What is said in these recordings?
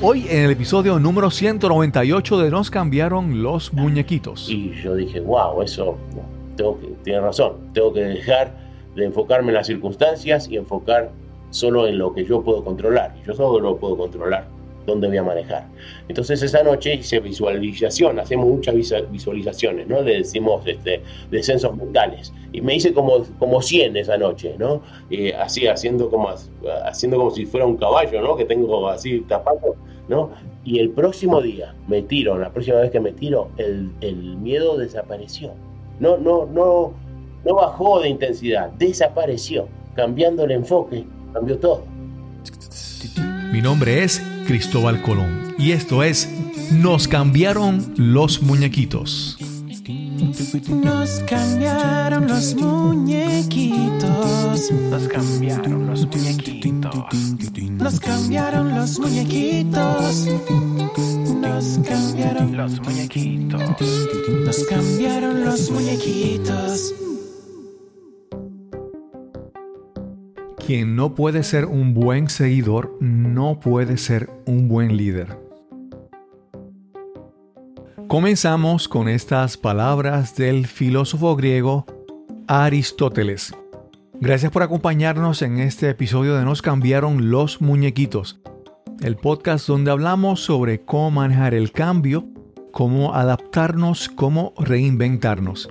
Hoy en el episodio número 198 de Nos cambiaron los muñequitos. Y yo dije, wow, eso tengo que, tiene razón, tengo que dejar de enfocarme en las circunstancias y enfocar solo en lo que yo puedo controlar. Y yo solo lo puedo controlar dónde voy a manejar. Entonces esa noche hice visualización, hacemos muchas visualizaciones, ¿no? Le decimos este, descensos mentales. Y me hice como, como 100 esa noche, ¿no? así, haciendo como, haciendo como si fuera un caballo, ¿no? Que tengo así tapado, ¿no? Y el próximo día me tiro, la próxima vez que me tiro, el, el miedo desapareció. No, no, no, no bajó de intensidad, desapareció. Cambiando el enfoque, cambió todo. Mi nombre es Cristóbal Colón y esto es Nos cambiaron los muñequitos. Nos cambiaron los muñequitos. Nos cambiaron los muñequitos. Nos cambiaron los muñequitos. Nos cambiaron los muñequitos. Nos cambiaron los muñequitos. Quien no puede ser un buen seguidor no puede ser un buen líder. Comenzamos con estas palabras del filósofo griego Aristóteles. Gracias por acompañarnos en este episodio de Nos cambiaron los muñequitos, el podcast donde hablamos sobre cómo manejar el cambio, cómo adaptarnos, cómo reinventarnos.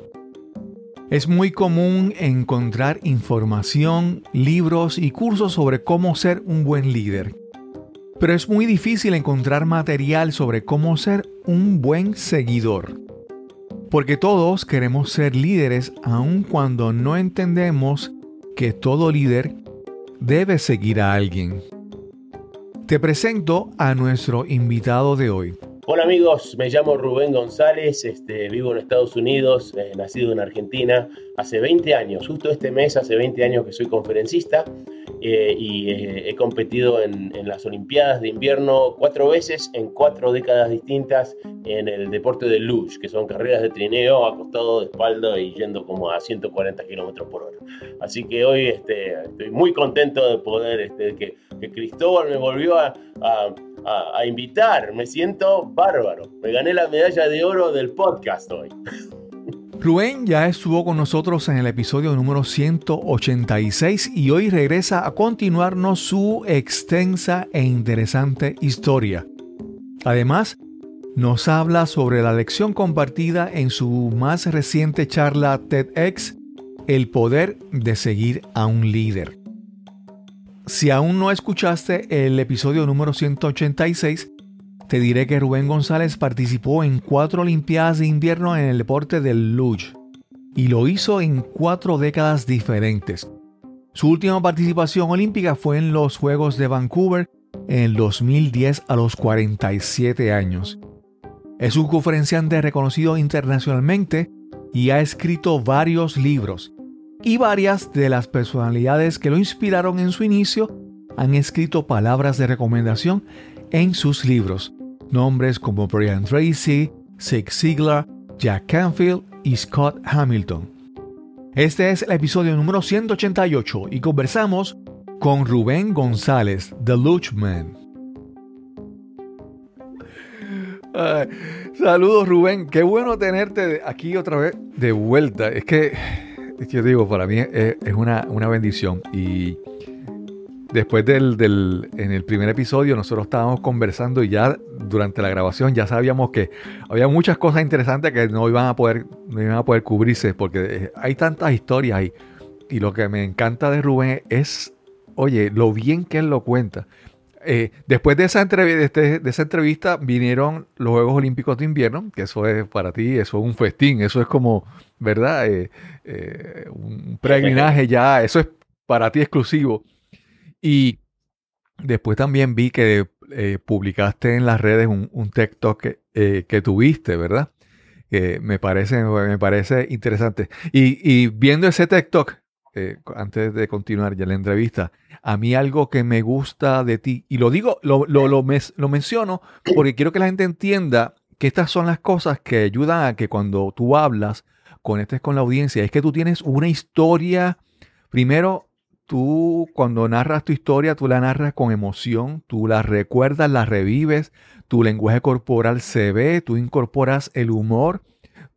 Es muy común encontrar información, libros y cursos sobre cómo ser un buen líder. Pero es muy difícil encontrar material sobre cómo ser un buen seguidor. Porque todos queremos ser líderes aun cuando no entendemos que todo líder debe seguir a alguien. Te presento a nuestro invitado de hoy. Hola amigos, me llamo Rubén González, este, vivo en Estados Unidos, eh, nacido en Argentina, hace 20 años, justo este mes hace 20 años que soy conferencista eh, y eh, he competido en, las Olimpiadas de invierno cuatro veces en cuatro décadas distintas en el deporte de luge, que son carreras de trineo acostado de espalda y yendo como a 140 kilómetros por hora. Así que hoy este, estoy muy contento de poder, este, que, que Cristóbal me volvió a a, invitar. Me siento bárbaro. Me gané la medalla de oro del podcast hoy. Rubén ya estuvo con nosotros en el episodio número 186 y hoy regresa a continuarnos su extensa e interesante historia. Además, nos habla sobre la lección compartida en su más reciente charla TEDx, El poder de seguir a un líder. Si aún no escuchaste el episodio número 186, te diré que Rubén González participó en cuatro Olimpiadas de invierno en el deporte del luge y lo hizo en cuatro décadas diferentes. Su última participación olímpica fue en los Juegos de Vancouver en el 2010 a los 47 años. Es un conferenciante reconocido internacionalmente y ha escrito varios libros, y varias de las personalidades que lo inspiraron en su inicio han escrito palabras de recomendación en sus libros. Nombres como Brian Tracy, Zig Ziglar, Jack Canfield y Scott Hamilton. Este es el episodio número 188 y conversamos con Rubén González, The Man. saludos Rubén, qué bueno tenerte aquí otra vez de vuelta. Es que yo digo, para mí es, una, bendición. Y después del, del, en el primer episodio nosotros estábamos conversando y ya durante la grabación ya sabíamos que había muchas cosas interesantes que no iban a poder, no iban a poder cubrirse porque eh, hay tantas historias ahí. Y lo que me encanta de Rubén es, oye, lo bien que él lo cuenta. Eh, después de esa, entrevista, de, esa entrevista vinieron los Juegos Olímpicos de Invierno, que eso es para ti, eso es un festín, eso es como, ¿verdad? Eh, eh, un peregrinaje ya, eso es para ti exclusivo. Y después también vi que publicaste en las redes un, un TikTok que, tuviste, ¿verdad? Que me parece, me parece interesante. Y viendo ese TikTok, antes de continuar ya la entrevista, a mí algo que me gusta de ti, y lo digo, lo, lo, lo, menciono porque quiero que la gente entienda que estas son las cosas que ayudan a que cuando tú hablas, conectes con la audiencia, es que tú tienes una historia, primero, tú cuando narras tu historia, tú la narras con emoción, tú la recuerdas, la revives, tu lenguaje corporal se ve, tú incorporas el humor,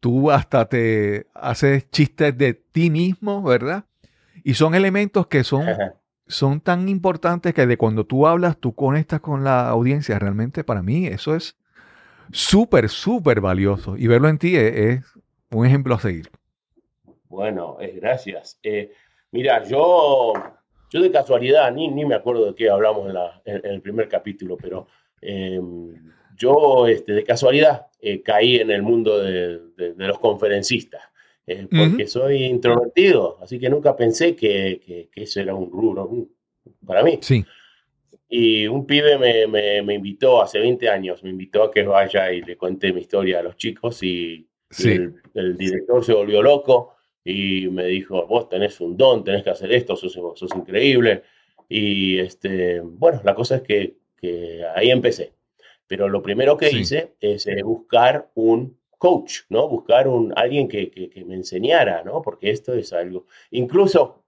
tú hasta te haces chistes de ti mismo, ¿verdad? Y son elementos que son, son tan importantes que de cuando tú hablas, tú conectas con la audiencia. Realmente para mí eso es súper, súper valioso. Y verlo en ti es, es un ejemplo a seguir. Bueno, es gracias. Eh, mira, yo, yo de casualidad, ni, ni me acuerdo de qué hablamos en, la, en, en el primer capítulo, pero eh, yo este, de casualidad eh, caí en el mundo de, de, de los conferencistas, eh, porque uh -huh. soy introvertido, así que nunca pensé que, que, que eso era un rubro un, para mí. Sí. Y un pibe me, me, me, invitó hace 20 años, me invitó a que vaya y le conté mi historia a los chicos y, sí. y el, el director se volvió loco y me dijo, vos tenés un don, tenés que hacer esto, sos, sos increíble. Y este, bueno, la cosa es que, que, ahí empecé. Pero lo primero que sí. hice es eh, buscar un coach, ¿no? Buscar un, alguien que, que, que, me enseñara, ¿no? Porque esto es algo. Incluso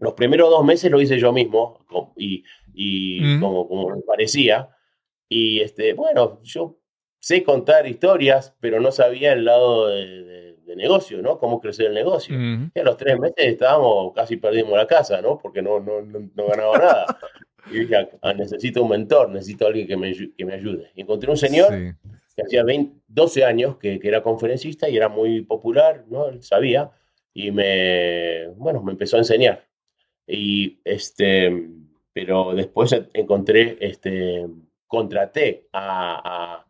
los primeros dos meses lo hice yo mismo y, y mm. como, como me parecía. Y este, bueno, yo sé contar historias, pero no sabía el lado de, de, de negocio, ¿no? Cómo crecer el negocio. -huh. Y a los tres meses estábamos, casi perdimos la casa, ¿no? Porque no, no, no, no ganaba nada. y dije, ah, necesito un mentor, necesito alguien que me, que me ayude. Y encontré un señor sí. Que hacía 20, 12 años que, que, era conferencista y era muy popular, ¿no? Él sabía. Y me, bueno, me empezó a enseñar. Y este, pero después encontré, este, contraté a, a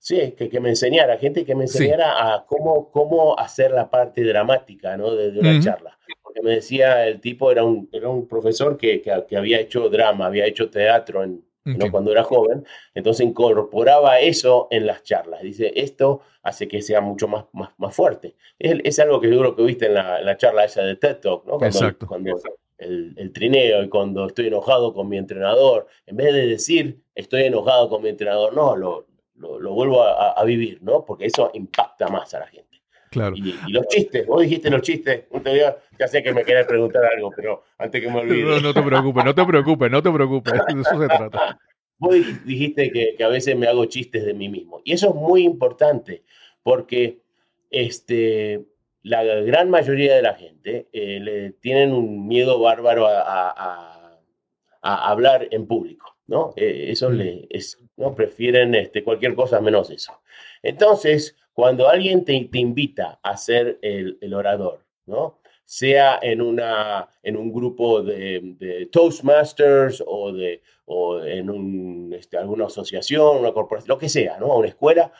Sí, que, que, me enseñara, gente que me enseñara sí. a cómo, cómo hacer la parte dramática ¿no? de, de una uh -huh. charla. Porque me decía, el tipo era un, era un profesor que, que, que había hecho drama, había hecho teatro en, ¿no? cuando era joven, entonces incorporaba eso en las charlas. Dice, esto hace que sea mucho más, más, más fuerte. Es, es algo que seguro que viste en la, en la, charla esa de TED Talk, ¿no? Cuando, Exacto. Cuando el, el, trineo y cuando estoy enojado con mi entrenador, en vez de decir, estoy enojado con mi entrenador, no, lo, lo, lo vuelvo a, a, vivir, ¿no? Porque eso impacta más a la gente. Claro. Y, y, los chistes, vos dijiste los chistes, ya sé que me querés preguntar algo, pero antes que me olvide. No, no te preocupes, no te preocupes, no te preocupes, de eso se trata. Vos dijiste que, que, a veces me hago chistes de mí mismo. Y eso es muy importante, porque este, la gran mayoría de la gente eh, le tienen un miedo bárbaro a, a, a hablar en público. ¿no? Eh, eso mm. le, es, ¿no? Prefieren este, cualquier cosa menos eso. Entonces, cuando alguien te, te invita a ser el, el, orador, ¿no? Sea en, una, en un grupo de, de Toastmasters o, de, o en un, este, alguna asociación, una corporación, lo que sea, ¿no? Una escuela,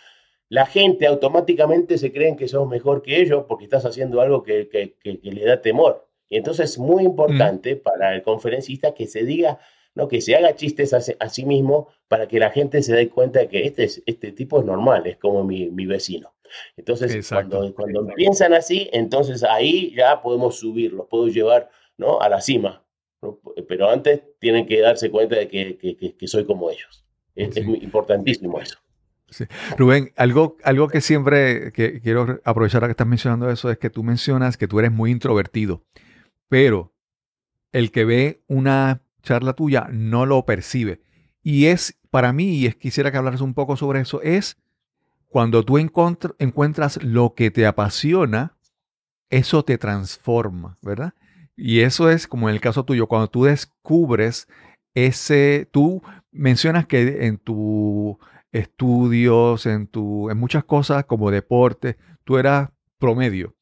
la gente automáticamente se creen que sos mejor que ellos porque estás haciendo algo que, que, que, que le da temor. Y entonces es muy importante mm. para el conferencista que se diga ¿no? que se haga chistes a, a, sí mismo para que la gente se dé cuenta de que este, es, este tipo es normal, es como mi, mi vecino. Entonces, Exacto. cuando, cuando Exacto. piensan así, entonces ahí ya podemos subir, los puedo llevar ¿no? a la cima. ¿no? Pero antes tienen que darse cuenta de que, que, que soy como ellos. Es, sí. es importantísimo eso. Sí. Rubén, algo, algo que siempre que quiero aprovechar a que estás mencionando eso es que tú mencionas que tú eres muy introvertido, pero el que ve una charla tuya no lo percibe. Y es, para mí, y es, quisiera que hablaras un poco sobre eso, es cuando tú encuentras lo que te apasiona, eso te transforma, ¿verdad? Y eso es como en el caso tuyo, cuando tú descubres ese, tú mencionas que en tus estudios, en, tu, en muchas cosas como deporte, tú eras promedio.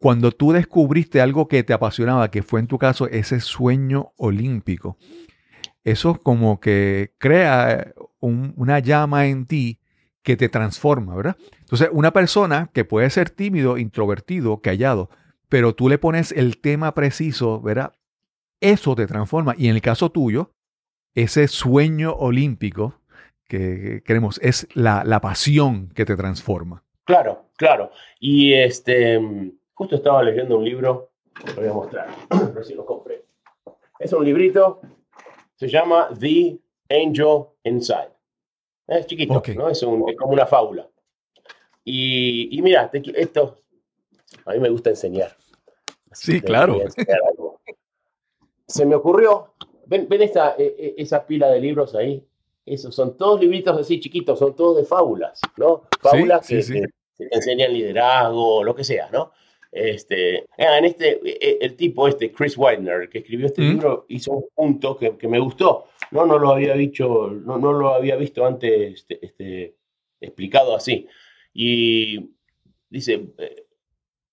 Cuando tú descubriste algo que te apasionaba, que fue en tu caso ese sueño olímpico, eso como que crea un, una llama en ti que te transforma, ¿verdad? Entonces, una persona que puede ser tímido, introvertido, callado, pero tú le pones el tema preciso, ¿verdad? Eso te transforma. Y en el caso tuyo, ese sueño olímpico que queremos es la pasión que te transforma. Claro, claro. Y este Justo estaba leyendo un libro, lo voy a mostrar, a ver si lo compré. Es un librito, se llama The Angel Inside. Es chiquito, okay. ¿no? Es, un, es, como una fábula. Y, y mira, esto, a mí me gusta enseñar. Así sí, claro. se me ocurrió, ven, ven esta, eh, eh, esa pila de libros ahí, esos son todos libritos así chiquitos, son todos de fábulas, ¿no? Fábulas sí, que, sí. que- que te enseñan liderazgo, lo que sea, ¿no? Este, ah, en este, eh, el tipo este, Chris Widener, que escribió este Mm. libro, hizo un punto que, que me gustó. No, no lo había dicho, no, no lo había visto antes este, este, explicado así. Y dice, eh,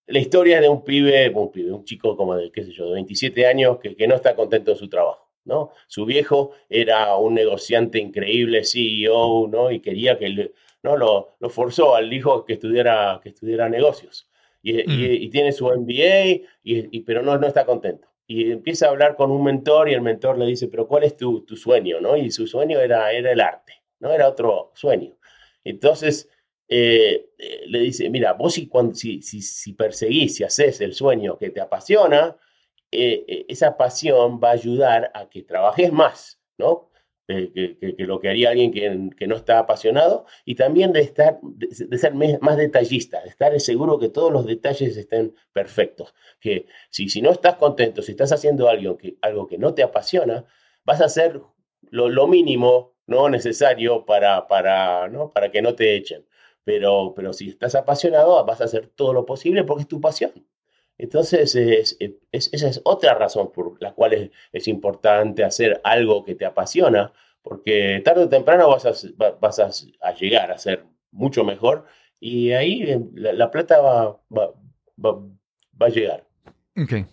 la historia de un pibe, un pibe, un chico como de, qué sé yo, de 27 años que, que no está contento en su trabajo, ¿no? Su viejo era un negociante increíble, CEO, ¿no? Y quería que, le- ¿no? Lo, lo forzó al hijo que estudiara, que estudiara negocios. Y, Mm. y tiene su MBA, y, pero no, no está contento. Y empieza a hablar con un mentor y el mentor le dice, pero ¿cuál es tu, tu sueño? ¿no? Y su sueño era, era el arte, ¿no? Era otro sueño. Entonces, eh, eh, le dice, mira, vos si, cuando, si, si, si perseguís, si haces el sueño que te apasiona, eh, esa pasión va a ayudar a que trabajes más, ¿no? Eh, que, que- lo que haría alguien que, que no está apasionado y también de, estar, de, ser más detallista, de estar seguro que todos los detalles estén perfectos. Que si, si no estás contento, si estás haciendo algo que, algo que no te apasiona, vas a hacer lo, lo mínimo no necesario para, para, ¿no? para que no te echen. Pero, pero si estás apasionado, vas a hacer todo lo posible porque es tu pasión. Entonces, es, es- esa es otra razón por la cual es, importante hacer algo que te apasiona, porque tarde o temprano vas a, llegar a ser mucho mejor y ahí eh, la, la plata va, va, va- va a llegar. Ok.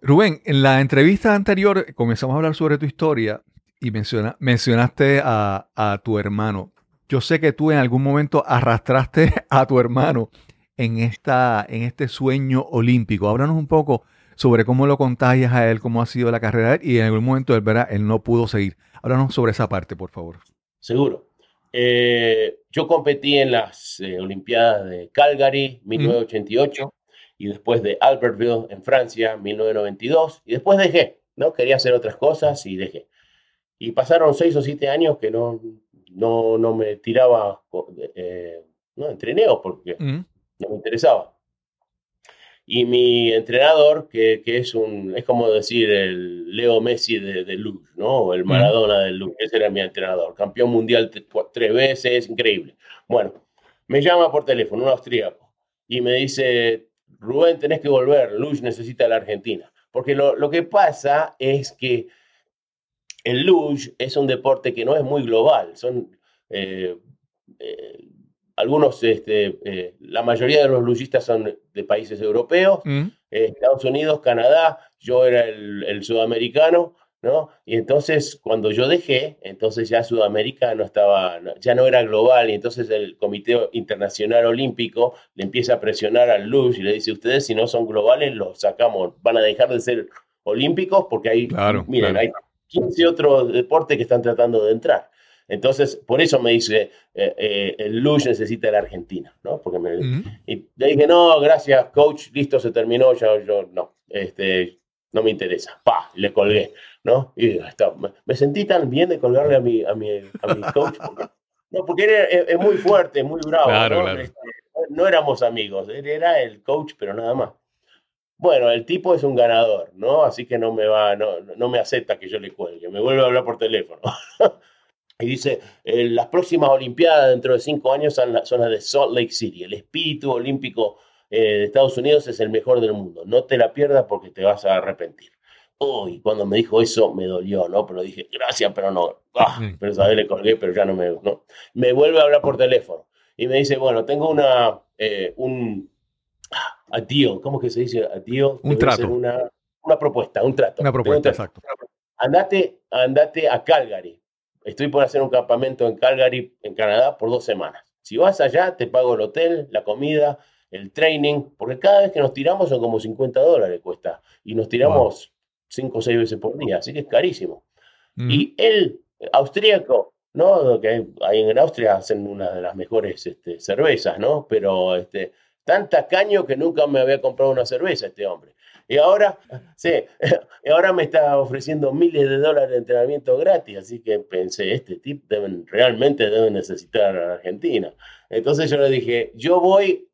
Rubén, en la entrevista anterior comenzamos a hablar sobre tu historia y menciona- mencionaste a tu hermano. Yo sé que tú en algún momento arrastraste a tu hermano en, esta, en este sueño olímpico. Háblanos un poco sobre cómo lo contagias a él, cómo ha sido la carrera de él y en algún momento él, ¿verdad? él no pudo seguir. Háblanos sobre esa parte, por favor. Seguro. Eh, yo competí en las eh, Olimpiadas de Calgary, 1988, y después de Albertville, en Francia, 1992, y después dejé, ¿no? Quería hacer otras cosas y dejé. Y pasaron seis o siete años que no, no, no me tiraba, eh, no, en trineo porque Mm, no me interesaba. Y mi entrenador, que, que es un, es como decir el Leo Messi de, de Luge, ¿no? O el Maradona de Luge, ese era mi entrenador, campeón mundial tres veces, increíble. Bueno, me llama por teléfono, un austríaco, y me dice, Rubén, tenés que volver, Luge necesita a la Argentina. Porque lo, lo que pasa es que el luge es un deporte que no es muy global, son eh, eh, algunos, este, eh, la mayoría de los lugistas son de países europeos, mm, eh, Estados Unidos, Canadá, yo era el, el sudamericano, ¿no? Y entonces cuando yo dejé, entonces ya Sudamérica no estaba, ya no era global, y entonces el Comité Internacional Olímpico le empieza a presionar al luge y le dice, ustedes si no son globales, los sacamos, van a dejar de ser olímpicos porque hay, Claro, miren, claro. hay 15 otros deportes que están tratando de entrar. Entonces, por eso me dice, eh, eh, el luge necesita la Argentina, ¿no? Porque me, mm. y le dije, no, gracias, coach, listo, se terminó, ya, yo, no, este, no me interesa. Pa, le colgué, ¿no? Y está, me, me sentí tan bien de colgarle a mi, a mi, a mi coach, porque, no, porque era, es, es muy fuerte, muy bravo, Claro, ¿no? claro. Este, no éramos amigos, él era el coach, pero nada más. Bueno, el tipo es un ganador, ¿no? Así que no me va, no, no me acepta que yo le cuelgue, me vuelve a hablar por teléfono. Y dice, eh, las próximas Olimpiadas dentro de cinco años son, la- son las de Salt Lake City. El espíritu olímpico eh, de Estados Unidos es el mejor del mundo. No te la pierdas porque te vas a arrepentir. Uy, cuando me dijo eso me dolió, ¿no? Pero dije, gracias, pero no. Ah, pero sabes, le colgué, pero ya no me... ¿no? Me vuelve a hablar por teléfono y me dice, bueno, tengo una... eh, un... A deal, ¿cómo que se dice? A deal. Un trato. Una, una propuesta, un trato. Una propuesta, exacto. andate, andate a Calgary. Estoy por hacer un campamento en Calgary, en Canadá, por dos semanas. Si vas allá, te pago el hotel, la comida, el training, porque cada vez que nos tiramos son como 50 dólares cuesta. Y nos tiramos cinco o seis veces por día, así que es carísimo. Mm, Y él, austríaco, ¿no? Que ahí en Austria hacen una de las mejores este, cervezas, ¿no? Pero este, tan tacaño que nunca me había comprado una cerveza este hombre. Y ahora, sí, ahora me está ofreciendo miles de dólares de entrenamiento gratis, así que pensé, este tip deben, realmente debe necesitar a Argentina. Entonces yo le dije, yo voy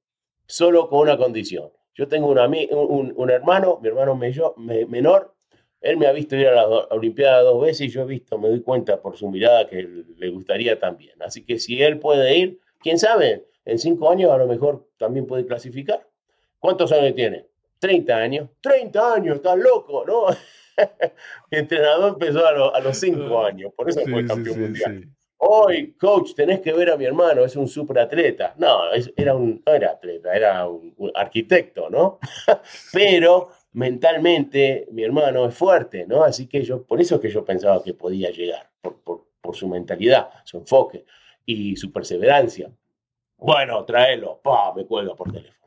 solo con una condición. Yo tengo un, un, un hermano, mi hermano mello- me- menor, él me ha visto ir a la Olimpiada dos veces y yo he visto, me doy cuenta por su mirada que le gustaría también. Así que si él puede ir, quién sabe, en cinco años a lo mejor también puede clasificar. ¿Cuántos años tiene? 30 años. 30 años, estás loco, ¿no? Mi entrenador empezó a, los cinco años, por eso fue campeón mundial. Hoy, coach, tenés que ver a mi hermano, es un superatleta. No, era un, no era atleta, era un, arquitecto, ¿no? Pero mentalmente mi hermano es fuerte, ¿no? Así que yo, por eso es que yo pensaba que podía llegar, por, por, por su mentalidad, su enfoque y su perseverancia. Bueno, tráelo, pa, me cuelga por teléfono.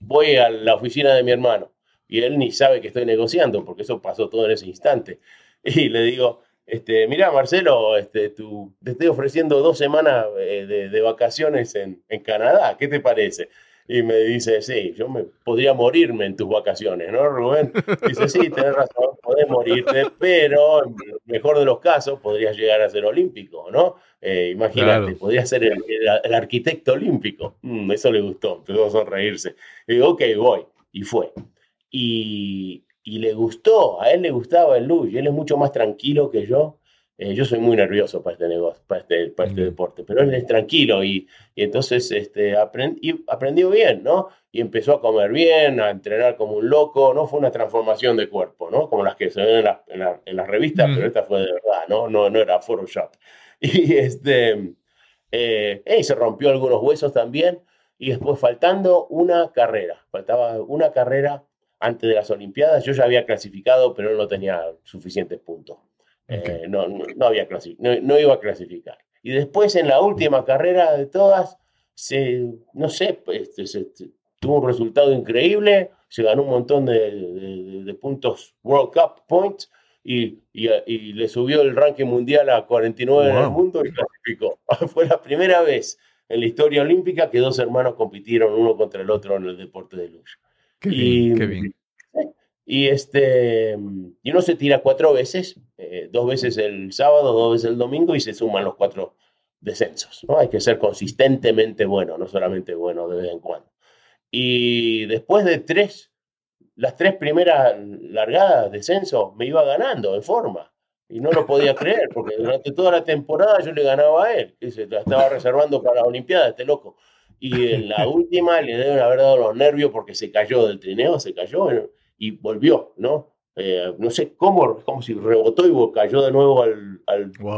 Voy a la oficina de mi hermano y él ni sabe que estoy negociando porque eso pasó todo en ese instante. Y le digo, este, mira, Marcelo, este, te estoy ofreciendo dos semanas eh, de, vacaciones en, Canadá, ¿qué te parece? Y me dice, sí, yo me podría morirme en tus vacaciones, ¿no, Rubén? Dice, sí, tenés razón, podés morirte, pero en mejor de los casos podrías llegar a ser olímpico, ¿no? Eh, imagínate, podrías ser el, arquitecto olímpico. Mm, eso le gustó, empezó a sonreírse. Y digo, ok, voy. Y fue. Y, y le gustó, a él le gustaba el luge, él es mucho más tranquilo que yo. Eh, yo soy muy nervioso para este negocio, para este, para este deporte, pero él es tranquilo y, y entonces este, aprendió bien, ¿no? Y empezó a comer bien, a entrenar como un loco, ¿no? Fue una transformación de cuerpo, ¿no? Como las que se ven en, en, las revistas, pero esta fue de verdad, ¿no? No, no era Photoshop. Y este, eh, y se rompió algunos huesos también, y después faltando una carrera, faltaba una carrera antes de las Olimpiadas, yo ya había clasificado, pero no tenía suficientes puntos. Eh, no, no, había no, iba a clasificar. Y después en la última carrera de todas, se, no sé, pues, tuvo un resultado increíble, se ganó un montón de, de, puntos World Cup points y, y, le subió el ranking mundial a 49 en el mundo y clasificó. Fue la primera vez en la historia olímpica que dos hermanos compitieron uno contra el otro en el deporte de lucha y, Y, este, y uno se tira cuatro veces, eh, dos veces el sábado, dos veces el domingo y se suman los cuatro descensos. ¿no? Hay que ser consistentemente bueno, no solamente bueno de vez en cuando. Y después de tres, las tres primeras largadas, descenso, me iba ganando en forma. Y no lo podía creer, porque durante toda la temporada yo le ganaba a él, que se la estaba reservando para la Olimpiada, este loco y en la última le deben haber dado los nervios porque se cayó del trineo, se cayó y volvió, ¿no? Eh, no sé cómo, como si rebotó y cayó de nuevo al...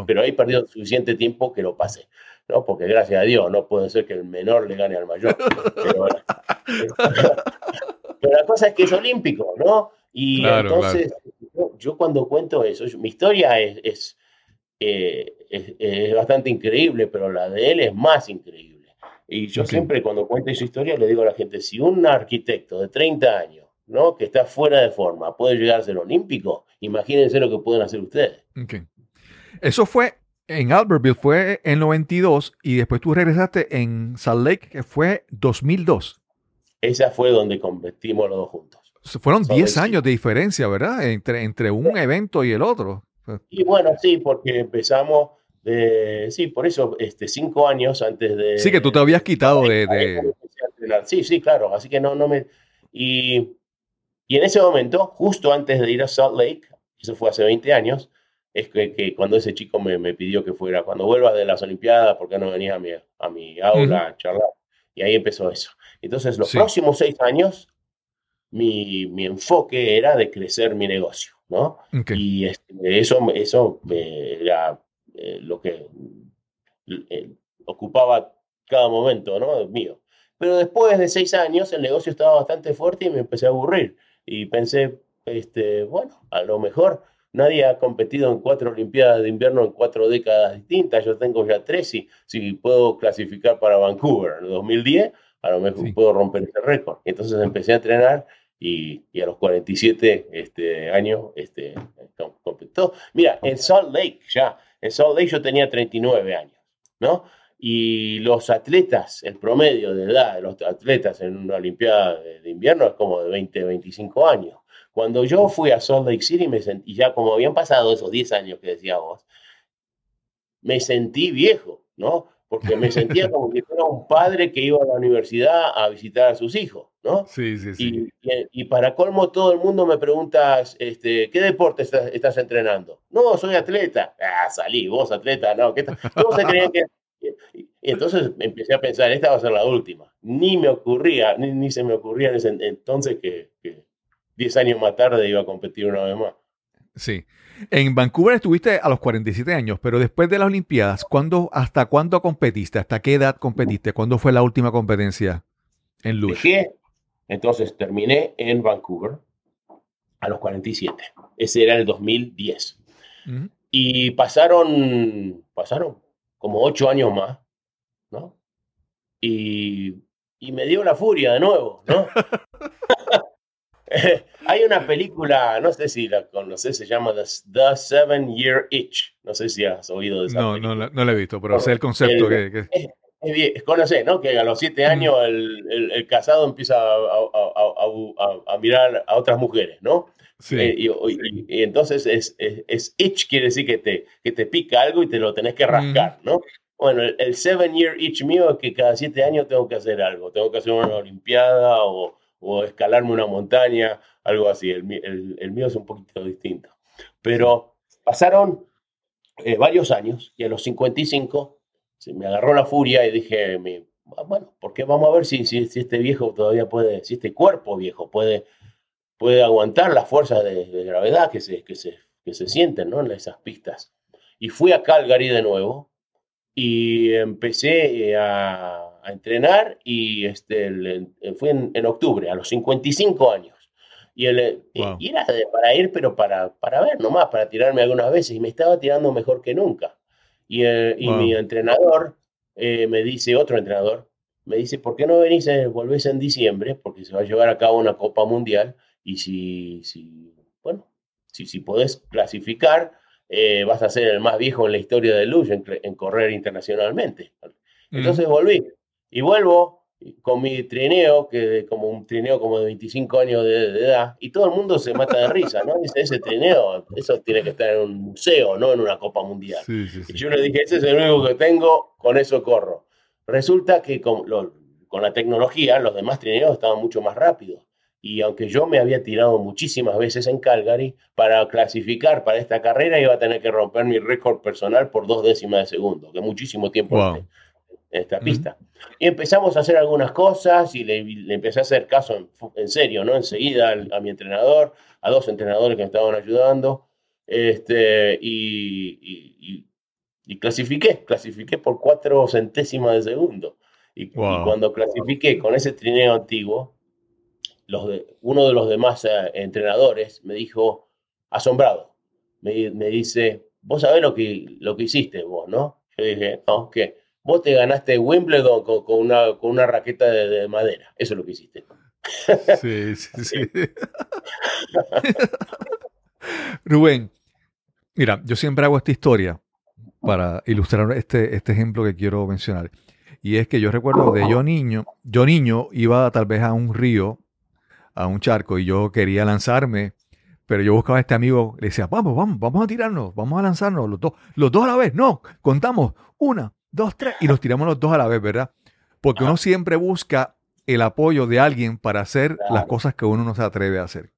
Pero ahí perdió suficiente tiempo que lo pase, ¿no? Porque gracias a Dios no puede ser que el menor le gane al mayor. Pero, la cosa es que es olímpico, ¿no? Y entonces, Yo, cuando cuento eso, mi historia es, eh, es, es bastante increíble, pero la de él es más increíble y yo siempre cuando cuento esa historia le digo a la gente, si un arquitecto de 30 años, ¿no? que está fuera de forma, puede llegar a ser olímpico, imagínense lo que pueden hacer ustedes. Eso fue en Albertville, fue en 92 y después tú regresaste en Salt Lake, que fue 2002. Esa fue donde competimos los dos juntos. Fueron 10 años de diferencia, ¿verdad? Entre, entre un evento y el otro. Y bueno, sí, porque empezamos sí, por eso, este, cinco años antes de... Sí, que tú te habías quitado de... Sí, sí, claro, así que no, no me... Y, y en ese momento, justo antes de ir a Salt Lake, eso fue hace 20 años, es que, que cuando ese chico me, me, pidió que fuera, cuando vuelvas de las Olimpiadas, ¿por qué no venías a mi, a mi aula a charlar? Y ahí empezó eso. Entonces, los próximos seis años, mi, mi, enfoque era de crecer mi negocio, ¿no? Y este, eso, eso me, era eh, lo que eh, ocupaba cada momento ¿no? mío. Pero después de seis años el negocio estaba bastante fuerte y me empecé a aburrir. Y pensé, este, bueno, a lo mejor nadie ha competido en cuatro Olimpiadas de invierno en cuatro décadas distintas. Yo tengo ya tres y si puedo clasificar para Vancouver en 2010, a lo mejor puedo romper ese récord. Entonces empecé a entrenar y, y, a los 47 este, años este, completó. Mira, en Salt Lake ya en Salt Lake yo tenía 39 años, ¿no? Y los atletas, el promedio de edad de los atletas en una Olimpiada de, invierno es como de 20, 25 años. Cuando yo fui a Salt Lake City, me sentí, ya como habían pasado esos 10 años que decía vos, me sentí viejo, ¿no? Porque me sentía como si fuera un padre que iba a la universidad a visitar a sus hijos. ¿no? Sí, sí, sí. Y, y- y para colmo, todo el mundo me pregunta, este, ¿qué deporte estás, estás entrenando? No, soy atleta. Ah, salí, vos atleta, no, ¿qué tal? Todos se creían que... Y, y entonces empecé a pensar, esta va a ser la última. Ni me ocurría, ni, ni se me ocurría en ese entonces que, que 10 años más tarde iba a competir una vez más. Sí. En Vancouver estuviste a los 47 años, pero después de las Olimpiadas, ¿cuándo, ¿hasta cuándo competiste? ¿Hasta qué edad competiste? ¿Cuándo fue la última competencia en luge? Dejé, entonces terminé en Vancouver a los 47. Ese era el 2010. Ujú. Y pasaron, pasaron como ocho años más, ¿no? Y, y me dio la furia de nuevo, ¿no? Hay una película, no sé si la conoces, se llama The, The Seven Year Itch. No sé si has oído de esa No, película. no, la- no lo he visto, pero sé el concepto El- que... que- Es bien, conocés, ¿no? Que a los siete años el, el- el casado empieza a- a- a mirar a otras mujeres, ¿no? Sí. Eh, y, y- y entonces es, es, es itch, quiere decir que te, que te pica algo y te lo tenés que rascar, ¿no? Bueno, el, el seven year itch mío es que cada siete años tengo que hacer algo. Tengo que hacer una olimpiada o, o escalarme una montaña, algo así. El, el- el mío es un poquito distinto. Pero pasaron eh, varios años y a los 55 se me agarró la furia y dije, mi- "Ah, bueno, ¿por qué vamos a ver si, si, si este viejo todavía puede, si este cuerpo viejo puede, puede aguantar las fuerzas de, de gravedad que se, que, se, que se sienten ¿no? en esas pistas? Y fui a Calgary de nuevo y empecé eh, a, a entrenar y este, el- eh, fui en, en octubre, a los 55 años. Y, el, eh, Wow. y era de- para ir, pero para, para ver nomás, para tirarme algunas veces. Y me estaba tirando mejor que nunca. Y, eh, y mi entrenador eh, me dice, otro entrenador, me dice, ¿por qué no venís, eh, volvés en diciembre? Porque se va a llevar a cabo una Copa Mundial. Y si, si bueno, si, si podés clasificar, eh, vas a ser el más viejo en la historia de Luge en, en correr internacionalmente. Entonces volví y vuelvo con mi trineo, que como un trineo como de 25 años de, de edad, y todo el mundo se mata de risa, ¿no? Dice, ese trineo, eso tiene que estar en un museo, no en una Copa Mundial. Sí, sí, sí. Y yo le dije, ese es el único que tengo, con eso corro. Resulta que con, lo- con la tecnología, los demás trineos estaban mucho más rápidos. Y aunque yo me había tirado muchísimas veces en Calgary, para clasificar para esta carrera iba a tener que romper mi récord personal por dos décimas de segundo, que muchísimo tiempo Wow. en, esta pista. Y empezamos a hacer algunas cosas y le, le empecé a hacer caso en, en serio, ¿no? Enseguida al- a mi entrenador, a dos entrenadores que me estaban ayudando, este, y, y- y- y clasifiqué, clasifiqué por cuatro centésimas de segundo. Y, y Wow. cuando clasifiqué con ese trineo antiguo, los de, uno de los demás eh, entrenadores me dijo, asombrado, me, me dice, vos sabés lo que, lo que hiciste vos, ¿no? Yo dije, no, que vos te ganaste Wimbledon con, con una, con una raqueta de, de madera, eso es lo que hiciste. Sí, sí, sí. Rubén, mira, yo siempre hago esta historia para ilustrar este, este ejemplo que quiero mencionar. Y es que yo recuerdo de yo niño, yo niño iba tal vez a un río, a un charco, y yo quería lanzarme, pero yo buscaba a este amigo, le decía, vamos, vamos, vamos a tirarnos, vamos a lanzarnos, los dos, los dos a la vez, no, contamos, una, dos, tres, y nos tiramos los dos a la vez, ¿verdad? Porque uno siempre busca el apoyo de alguien para hacer las cosas que uno no se atreve a hacer.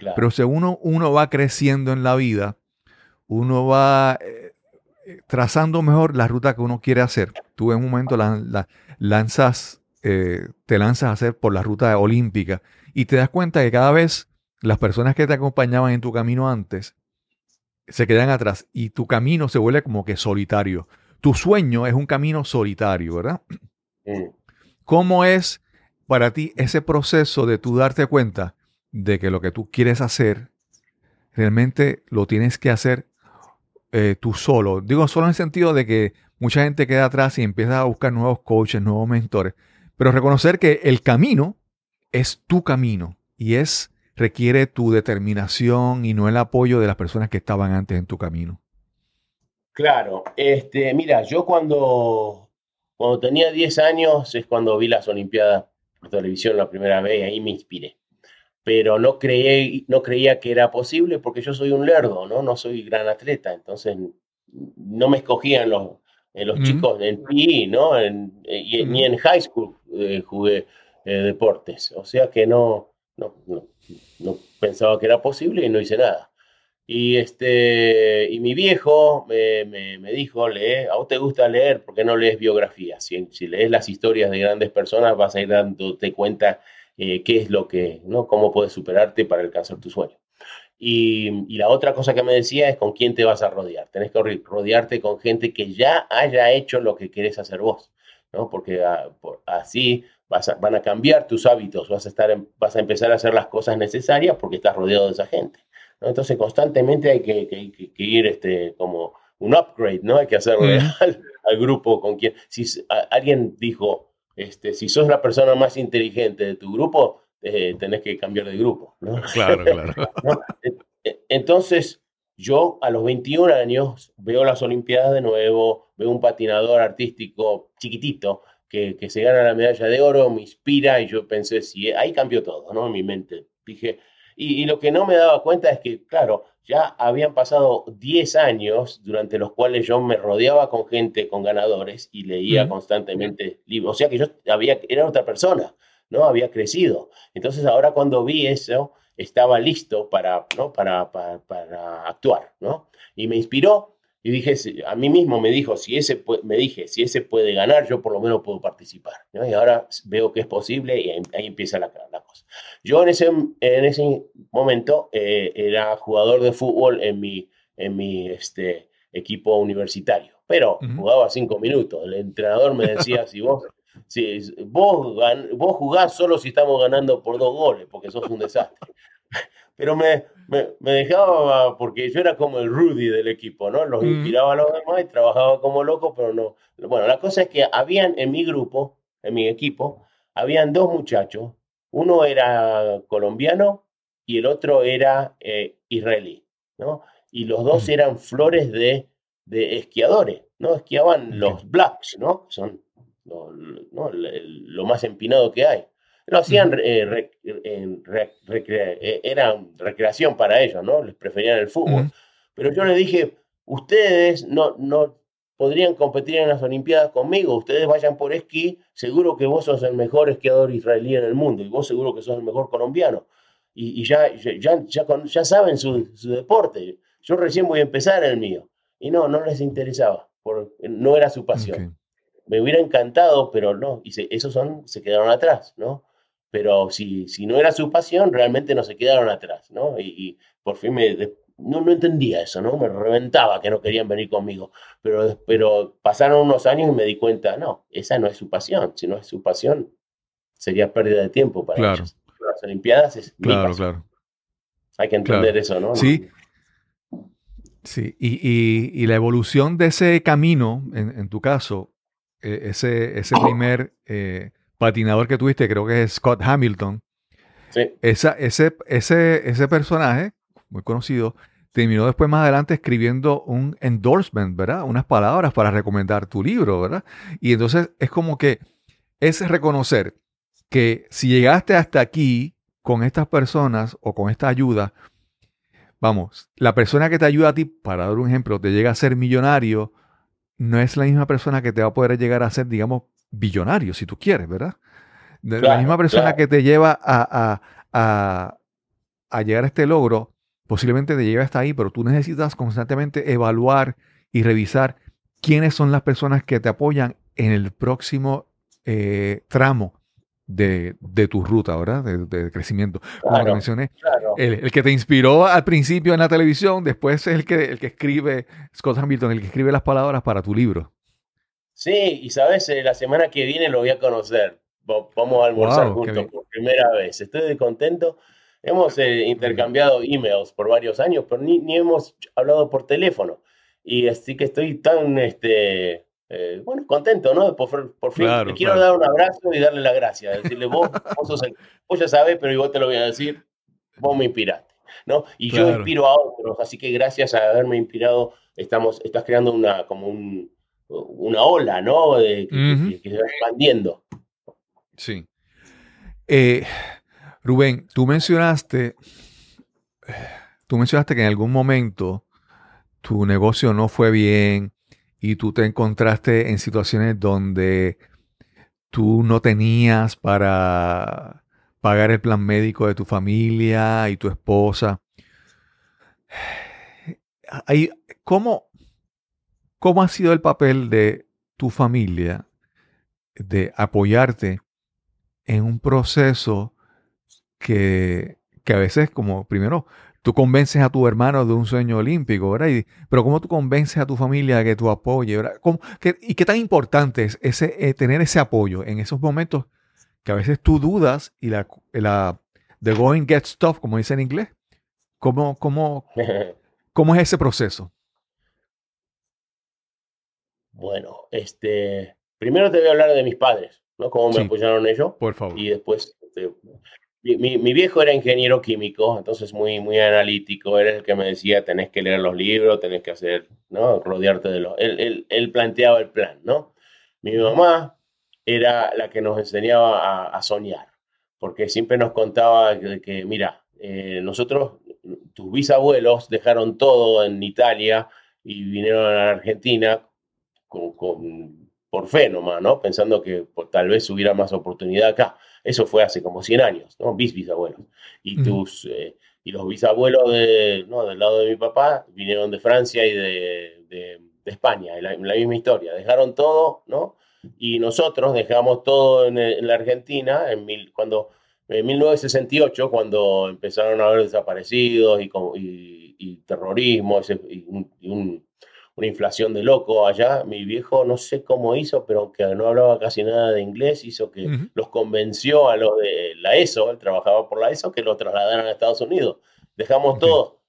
Claro. Pero según uno, uno va creciendo en la vida, uno va eh, eh, trazando mejor la ruta que uno quiere hacer. Tú en un momento la- la- lanzas, eh, te lanzas a hacer por la ruta olímpica y te das cuenta que cada vez las personas que te acompañaban en tu camino antes se quedan atrás y tu camino se vuelve como que solitario. Tu sueño es un camino solitario, ¿verdad? ¿Cómo es para ti ese proceso de tú darte cuenta de que lo que tú quieres hacer realmente lo tienes que hacer eh, tú solo? Digo solo en el sentido de que mucha gente queda atrás y empieza a buscar nuevos coaches, nuevos mentores, pero reconocer que el camino es tu camino y es requiere tu determinación y no el apoyo de las personas que estaban antes en tu camino. Claro, este, mira, yo cuando, cuando tenía 10 años es cuando vi las Olimpiadas por televisión la primera vez y ahí me inspiré. Pero no creí, no creía que era posible porque yo soy un lerdo, ¿no? No soy gran atleta, entonces no me escogían los, en los chicos en PE, ¿no? En- y- Ni en high school eh, jugué eh, deportes. O sea que no, no, no, no pensaba que era posible y no hice nada. Y, este, y mi viejo me, me, me dijo, lee, a vos te gusta leer, ¿por qué no lees biografías? Si, si lees las historias de grandes personas vas a ir dándote cuenta eh, qué es lo que, ¿no? Cómo puedes superarte para alcanzar tu sueño. Y, y, la otra cosa que me decía es con quién te vas a rodear. Tenés que rodearte con gente que ya haya hecho lo que querés hacer vos, ¿no? Porque a, por, así vas a, van a cambiar tus hábitos, vas a, estar, vas a empezar a hacer las cosas necesarias porque estás rodeado de esa gente. ¿no? Entonces constantemente hay que, que, que, ir este, como un upgrade, ¿no? Hay que hacerle mm. al, al, grupo con quien... Si a, alguien dijo, este, si sos la persona más inteligente de tu grupo, eh, tenés que cambiar de grupo, ¿no? Claro, claro. ¿No? Entonces, yo a los 21 años veo las Olimpiadas de nuevo, veo un patinador artístico chiquitito que, que, se gana la medalla de oro, me inspira y yo pensé, sí, ahí cambió todo, ¿no? En mi mente. Dije, y, y, lo que no me daba cuenta es que, claro, ya habían pasado 10 años durante los cuales yo me rodeaba con gente, con ganadores y leía uh -huh. constantemente libros. O sea que yo había, era otra persona, ¿no? Había crecido. Entonces ahora cuando vi eso, estaba listo para, ¿no? para, para, para actuar, ¿no? Y me inspiró y dije, a mí mismo me dijo, si ese me dije, si ese puede ganar, yo por lo menos puedo participar. ¿no? Y ahora veo que es posible y ahí, ahí empieza la, la, cosa. Yo en ese, en ese momento eh, era jugador de fútbol en mi, en mi este, equipo universitario, pero uh -huh. jugaba cinco minutos. El entrenador me decía, si vos, si vos, vos jugás solo si estamos ganando por dos goles, porque sos un desastre pero me, me, me, dejaba porque yo era como el Rudy del equipo, ¿no? Los inspiraba a los demás y trabajaba como loco, pero no. Bueno, la cosa es que habían en mi grupo, en mi equipo, habían dos muchachos. Uno era colombiano y el otro era eh, israelí, ¿no? Y los dos eran flores de, de esquiadores, ¿no? Esquiaban los blacks, ¿no? Son lo, lo más empinado que hay lo hacían, eh, re, re, recre, eh, era recreación para ellos, ¿no? Les preferían el fútbol. Uh -huh. Pero yo les dije, ustedes no, no podrían competir en las Olimpiadas conmigo, ustedes vayan por esquí, seguro que vos sos el mejor esquiador israelí en el mundo y vos seguro que sos el mejor colombiano. Y, y ya, ya, ya, ya, saben su, su, deporte. Yo recién voy a empezar el mío. Y no, no les interesaba, por, no era su pasión. Okay. Me hubiera encantado, pero no, y se, esos son, se quedaron atrás, ¿no? Pero si, si no era su pasión, realmente no se quedaron atrás, ¿no? Y, y por fin me, no, no entendía eso, ¿no? Me reventaba que no querían venir conmigo, pero, pero pasaron unos años y me di cuenta, no, esa no es su pasión, si no es su pasión, sería pérdida de tiempo para claro. ellos. Las Olimpiadas es claro, claro. Hay que entender claro. eso, ¿no? Sí. Sí, y, y, y, la evolución de ese camino, en, en tu caso, eh, ese, ese primer eh, patinador que tuviste, creo que es Scott Hamilton. Sí. Esa, ese, ese, ese personaje, muy conocido, terminó después más adelante escribiendo un endorsement, ¿verdad? Unas palabras para recomendar tu libro, ¿verdad? Y entonces es como que es reconocer que si llegaste hasta aquí con estas personas o con esta ayuda, vamos, la persona que te ayuda a ti, para dar un ejemplo, te llega a ser millonario, no es la misma persona que te va a poder llegar a ser, digamos, billonario, si tú quieres, ¿verdad? De claro, la misma persona claro. que te lleva a, a, a, a, llegar a este logro, posiblemente te lleve hasta ahí, pero tú necesitas constantemente evaluar y revisar quiénes son las personas que te apoyan en el próximo eh, tramo de, de, tu ruta, ¿verdad? De, de crecimiento. Como claro, mencioné, el, el, que te inspiró al principio en la televisión, después es el que, el que escribe, Scott Hamilton, el que escribe las palabras para tu libro. Sí, y sabes, eh, la semana que viene lo voy a conocer. Vamos a almorzar wow, juntos por primera vez. Estoy contento. Hemos eh, intercambiado emails por varios años, pero ni, ni, hemos hablado por teléfono. Y así que estoy tan, este, eh, bueno, contento, ¿no? Por, por fin, claro, quiero claro. dar un abrazo y darle las gracias. Decirle, vos, vos, sos el, vos ya sabés, pero igual te lo voy a decir, vos me inspiraste, ¿no? Y claro. yo inspiro a otros, así que gracias a haberme inspirado, estamos, estás creando una, como un, una ola, ¿no? De, que, uh -huh. que, que, se va expandiendo. Sí. Eh, Rubén, tú mencionaste, tú mencionaste que en algún momento tu negocio no fue bien y tú te encontraste en situaciones donde tú no tenías para pagar el plan médico de tu familia y tu esposa. ¿cómo, ¿Cómo ha sido el papel de tu familia de apoyarte en un proceso que, que a veces como primero tú convences a tu hermano de un sueño olímpico, ¿verdad? pero ¿cómo tú convences a tu familia que tú apoye, ¿verdad? ¿Y qué tan importante es ese, eh, tener ese apoyo en esos momentos que a veces tú dudas y la, la the going gets tough, como dice en inglés? ¿Cómo, cómo, cómo es ese proceso? Bueno, este, primero te voy a hablar de mis padres, ¿no? Cómo me apoyaron ellos. Por favor. Y después, este, mi, mi, viejo era ingeniero químico, entonces muy, muy analítico, era el que me decía, tenés que leer los libros, tenés que hacer, ¿no? Rodearte de los... Él, él, él planteaba el plan, ¿no? Mi mamá era la que nos enseñaba a, a soñar, porque siempre nos contaba que, que mira, eh, nosotros, tus bisabuelos dejaron todo en Italia y vinieron a la Argentina con, por fe nomás, ¿no? Pensando que tal vez hubiera más oportunidad acá. Eso fue hace como 100 años, ¿no? Bis bisabuelos. Y, tus, eh, y los bisabuelos de, ¿no? del lado de mi papá vinieron de Francia y de, de, España, la, la, misma historia. Dejaron todo, ¿no? Y nosotros dejamos todo en, en la Argentina en mil, cuando, en 1968, cuando empezaron a haber desaparecidos y, y, y terrorismo y un, y un una inflación de loco allá. Mi viejo no sé cómo hizo, pero aunque no hablaba casi nada de inglés, hizo que los convenció a los de la ESO, él trabajaba por la ESO, que lo trasladaran a Estados Unidos. Dejamos todo.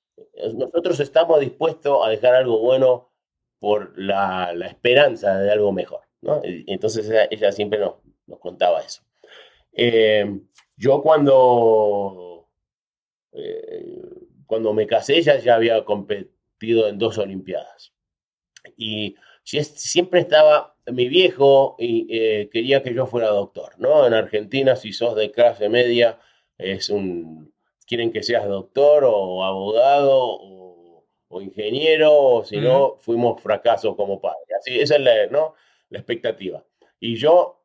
Nosotros estamos dispuestos a dejar algo bueno por la, la esperanza de algo mejor. ¿no? Entonces ella, siempre nos, nos, contaba eso. Eh, yo cuando, eh, cuando me casé, ella ya había competido en dos Olimpiadas y siempre estaba mi viejo y eh, quería que yo fuera doctor, ¿no? En Argentina, si sos de clase media, es un, quieren que seas doctor o abogado o, o ingeniero, o si no, fuimos fracasos como padres. Así, esa es la, ¿no? la expectativa. Y yo,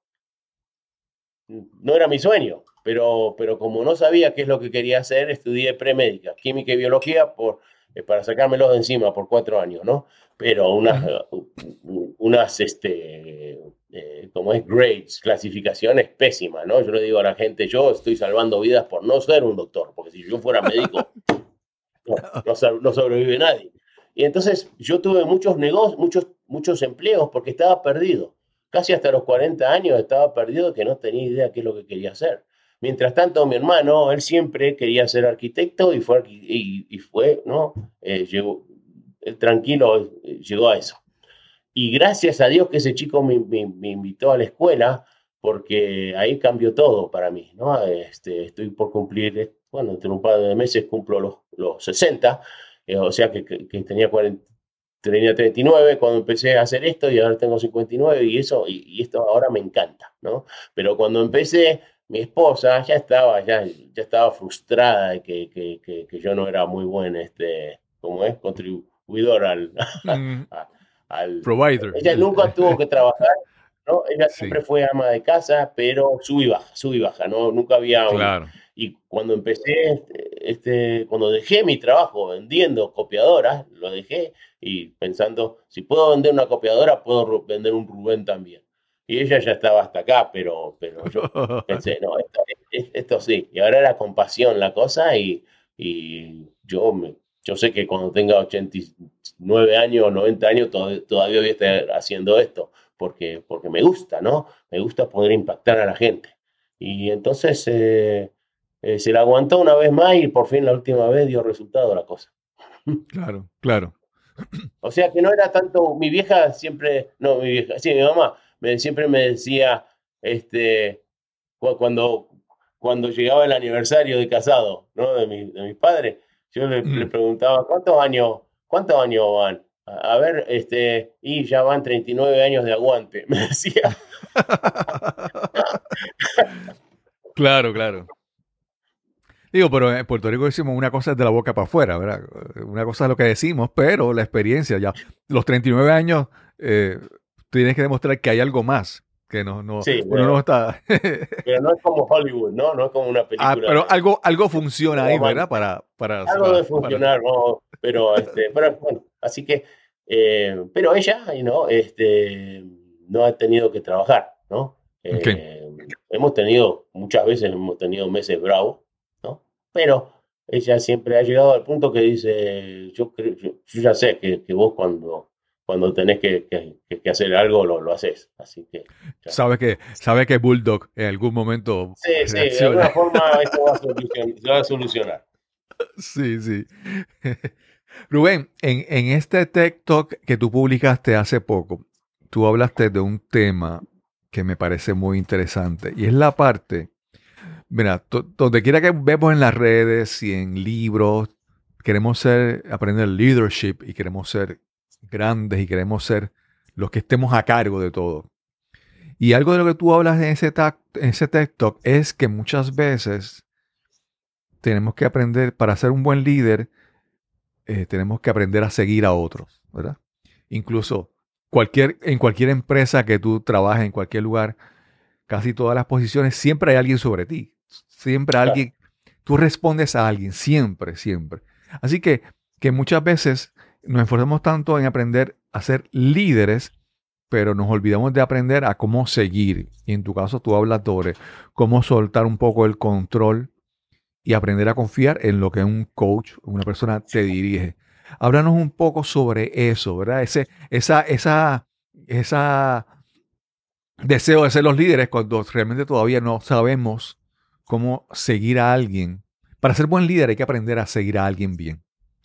no era mi sueño, pero, pero como no sabía qué es lo que quería hacer, estudié premédica, química y biología por para sacármelos de encima por cuatro años, ¿no? Pero unas, unas este, eh, como es grades, clasificaciones pésimas, ¿no? Yo le digo a la gente, yo estoy salvando vidas por no ser un doctor, porque si yo fuera médico, no, no, sobrevive nadie. Y entonces yo tuve muchos negocios, muchos, muchos empleos porque estaba perdido. Casi hasta los 40 años estaba perdido que no tenía idea qué es lo que quería hacer. Mientras tanto, mi hermano, él siempre quería ser arquitecto y fue, y, y fue ¿no? Eh, llegó, él tranquilo eh, llegó a eso. Y gracias a Dios que ese chico me, me, me, invitó a la escuela, porque ahí cambió todo para mí, ¿no? Este, estoy por cumplir, bueno, entre un par de meses cumplo los, los 60, eh, o sea que, que, que tenía 40, tenía 39 cuando empecé a hacer esto y ahora tengo 59 y eso, y, y, esto ahora me encanta, ¿no? Pero cuando empecé mi esposa ya estaba, ya, ya estaba frustrada de que, que, que, que yo no era muy buen, este, como es, contribuidor al, mm. al provider. Ella nunca tuvo que trabajar, ¿no? Ella sí. siempre fue ama de casa, pero sub y baja, sub y baja, ¿no? Nunca había... Un, claro. Y cuando empecé, este, este, cuando dejé mi trabajo vendiendo copiadoras, lo dejé y pensando, si puedo vender una copiadora, puedo vender un Rubén también y ella ya estaba hasta acá, pero, pero yo pensé, no, esto, esto, sí, y ahora era compasión la cosa y, y yo, me, yo sé que cuando tenga 89 años o 90 años todavía voy a estar haciendo esto, porque, porque me gusta, ¿no? Me gusta poder impactar a la gente. Y entonces eh, eh, se la aguantó una vez más y por fin la última vez dio resultado la cosa. Claro, claro. O sea que no era tanto, mi vieja siempre, no, mi vieja, sí, mi mamá, me, siempre me decía, este, cuando, cuando llegaba el aniversario de casado, ¿no? De, mi, de mis padres, yo le, mm. le, preguntaba, ¿cuántos años, cuántos años van? A, a, ver, este, y ya van 39 años de aguante, me decía. claro, claro. Digo, pero en Puerto Rico decimos una cosa es de la boca para afuera, ¿verdad? Una cosa es lo que decimos, pero la experiencia ya, los 39 años, eh, tienes que demostrar que hay algo más, que no, no, Sí, uno pero- no está. Pero no es como Hollywood, ¿no? No es como una película. Ah, pero de- algo, algo funciona ahí. ¿verdad? Para, para, algo para- debe funcionar, ¿no? Pero, este, pero bueno, así que, eh, pero ella, ¿no? Este, no ha tenido que trabajar, ¿no? Eh, Hemos tenido, muchas veces hemos tenido meses bravos, ¿no? Pero ella siempre ha llegado al punto que dice, yo, creo, yo, yo ya sé que, que vos cuando, cuando tenés que, que- que hacer algo lo, lo haces, así que... ya. Sabe que, sabe que Bulldog en algún momento Sí, sí, de alguna forma esto va a solucion- se va a solucionar. Sí, sí. Rubén, en, en este TikTok que tú publicaste hace poco, tú hablaste de un tema que me parece muy interesante y es la parte, mira, donde quiera que vemos en las redes y en libros, queremos ser, aprender leadership y queremos ser grandes y queremos ser los que estemos a cargo de todo. Y algo de lo que tú hablas en ese, en ese TikTok es que muchas veces tenemos que aprender, para ser un buen líder, eh, tenemos que aprender a seguir a otros, ¿verdad? Incluso cualquier, en cualquier empresa que tú trabajes, en cualquier lugar, casi todas las posiciones, siempre hay alguien sobre ti. Siempre alguien, tú respondes a alguien, siempre, siempre. Así que, que muchas veces nos esforzamos tanto en aprender a ser líderes, pero nos olvidamos de aprender a cómo seguir. Y en tu caso tú hablas sobre cómo soltar un poco el control y aprender a confiar en lo que un coach, una persona te dirige. Háblanos un poco sobre eso, ¿verdad? Ese, esa, esa, esa deseo de ser los líderes cuando realmente todavía no sabemos cómo seguir a alguien. Para ser buen líder hay que aprender a seguir a alguien bien.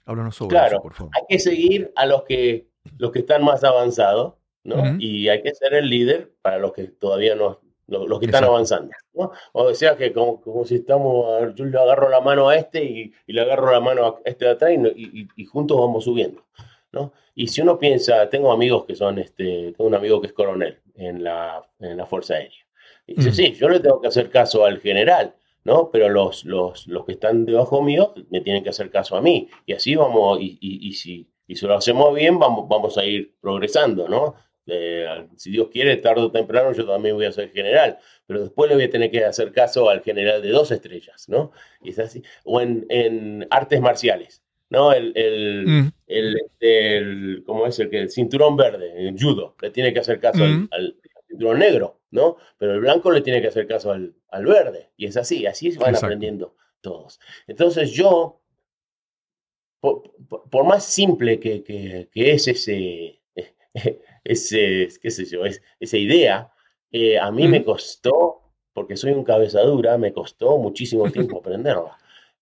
Háblanos sobre Claro. eso, por favor. Hay que seguir a los que, los que están más avanzados, ¿no? Ujú. Y hay que ser el líder para los que todavía no, los, los que están Exacto. avanzando, ¿no? O sea que como, como si estamos, yo le agarro la mano a este y, y le agarro la mano a este de atrás y, y- y- juntos vamos subiendo, ¿no? Y si uno piensa, tengo amigos que son, este, tengo un amigo que es coronel en la, en la Fuerza Aérea. Y dice, sí, yo le tengo que hacer caso al general, ¿no? Pero los, los, los que están debajo mío me tienen que hacer caso a mí. Y así vamos, y, y, y si, y si lo hacemos bien, vamos, vamos a ir progresando, ¿no? Eh, si Dios quiere, tarde o temprano yo también voy a ser general, pero después le voy a tener que hacer caso al general de dos estrellas, ¿no? Y es así. O en, en artes marciales, ¿no? El, el, Mm, el, este, el- ¿cómo es? El, el cinturón verde, el judo, le tiene que hacer caso al- Mm. al, cinturón negro, ¿no? Pero el blanco le tiene que hacer caso al, al verde. Y es así, así van Exacto. aprendiendo todos. Entonces yo, por, por- por más simple que, que- que es ese, ese, qué sé yo, es- esa idea, eh, a mí me Ujú. costó, porque soy un cabezadura, me costó muchísimo tiempo aprenderla.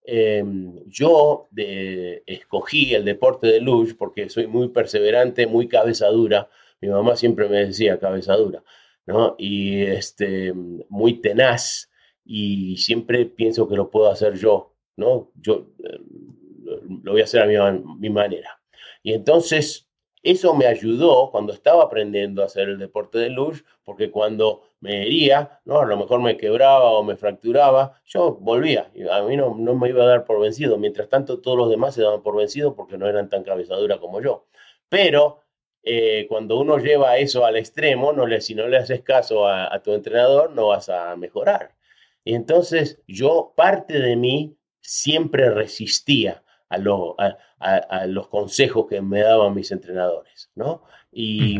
Eh, yo de- escogí el deporte de luge porque soy muy perseverante, muy cabezadura. Mi mamá siempre me decía cabezadura, ¿no? Y este, muy tenaz y siempre pienso que lo puedo hacer yo, ¿no? Yo eh, lo voy a hacer a mi, mi manera. Y entonces eso me ayudó cuando estaba aprendiendo a hacer el deporte de luge, porque cuando me hería, ¿no? a lo mejor me quebraba o me fracturaba, yo volvía. A mí no, no me iba a dar por vencido. Mientras tanto, todos los demás se daban por vencido porque no eran tan cabezadura como yo. Pero eh, cuando uno lleva eso al extremo, no le, si no le haces caso a, a tu entrenador, no vas a mejorar. Y entonces yo, parte de mí, siempre resistía a, lo- a- a- a los consejos que me daban mis entrenadores, ¿no? Y,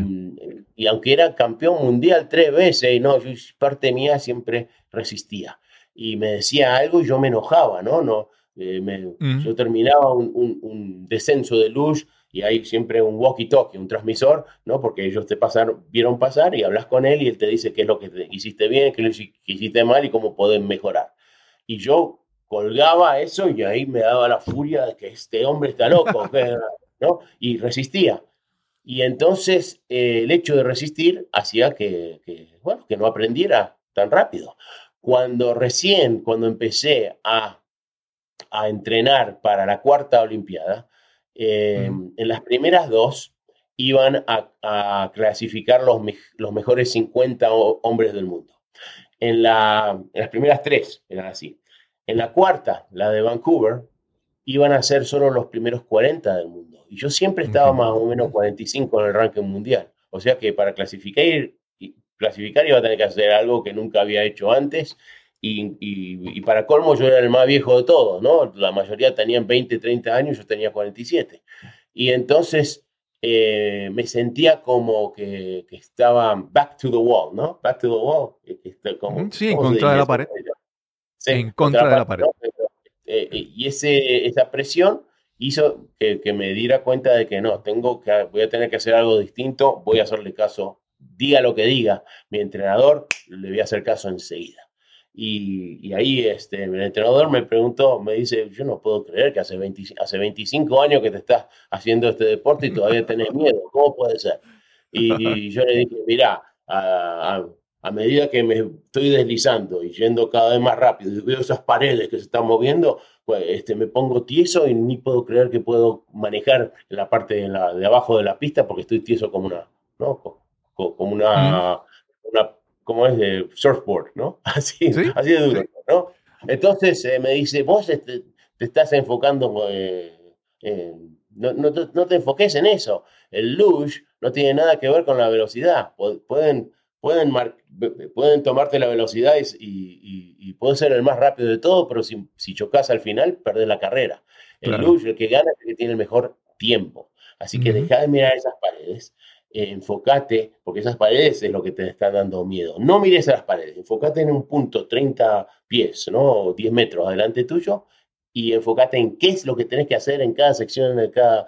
y aunque era campeón mundial tres veces, y no, yo, parte mía siempre resistía. Y me decía algo y yo me enojaba, ¿no? no eh, me- Ujú. Yo terminaba un, un- un descenso de luz y hay siempre un walkie-talkie, un transmisor, ¿no? Porque ellos te pasaron, vieron pasar y hablas con él y él te dice qué es lo que te- hiciste bien, qué lo hiciste mal y cómo pueden mejorar. Y yo colgaba eso y ahí me daba la furia de que este hombre está loco, ¿no? Y resistía. Y entonces eh, el hecho de resistir hacía que, que, bueno, que no aprendiera tan rápido. Cuando recién, cuando empecé a, a entrenar para la cuarta Olimpiada, eh, Ujú. en las primeras dos iban a, a clasificar los, me- los mejores 50 ho- hombres del mundo. En, la, en las primeras tres eran así. En la cuarta, la de Vancouver, iban a ser solo los primeros 40 del mundo. Y yo siempre estaba más o menos 45 en el ranking mundial. O sea que para clasificar, clasificar iba a tener que hacer algo que nunca había hecho antes. Y, y, para colmo yo era el más viejo de todos, ¿no? La mayoría tenían 20, 30 años, yo tenía 47. Y entonces eh, me sentía como que, que, estaba back to the wall, ¿no? Back to the wall. Como, sí, en contra de la pared. Sí, en contra de la pared. Eh, y ese, esa presión hizo que, que, me diera cuenta de que no, tengo que, voy a tener que hacer algo distinto, voy a hacerle caso, diga lo que diga, mi entrenador le voy a hacer caso enseguida. Y, y, ahí este, el entrenador me preguntó, me dice, yo no puedo creer que hace, 20, hace 25 años que te estás haciendo este deporte y todavía tenés miedo, ¿cómo puede ser? Y, yo le dije, mira, a, a, medida que me estoy deslizando y yendo cada vez más rápido y veo esas paredes que se están moviendo, pues este, me pongo tieso y ni puedo creer que puedo manejar la parte de, la, de abajo de la pista porque estoy tieso como una, ¿no? Como una, una como es de surfboard, ¿no? Así, así de duro, ¿no? Entonces eh, me dice, vos este, te estás enfocando, eh, no, no, no, te enfoques en eso. El luge no tiene nada que ver con la velocidad. Pueden, pueden, pueden tomarte la velocidad y, y, y, puede ser el más rápido de todo, pero si, si chocas al final, perdés la carrera. El luge, el que gana, es el que tiene el mejor tiempo. Así que deja de mirar esas paredes eh, enfócate, porque esas paredes es lo que te está dando miedo. No mires a las paredes, enfócate en un punto 30 pies, ¿no? 10 metros adelante tuyo y enfócate en qué es lo que tenés que hacer en cada sección de cada,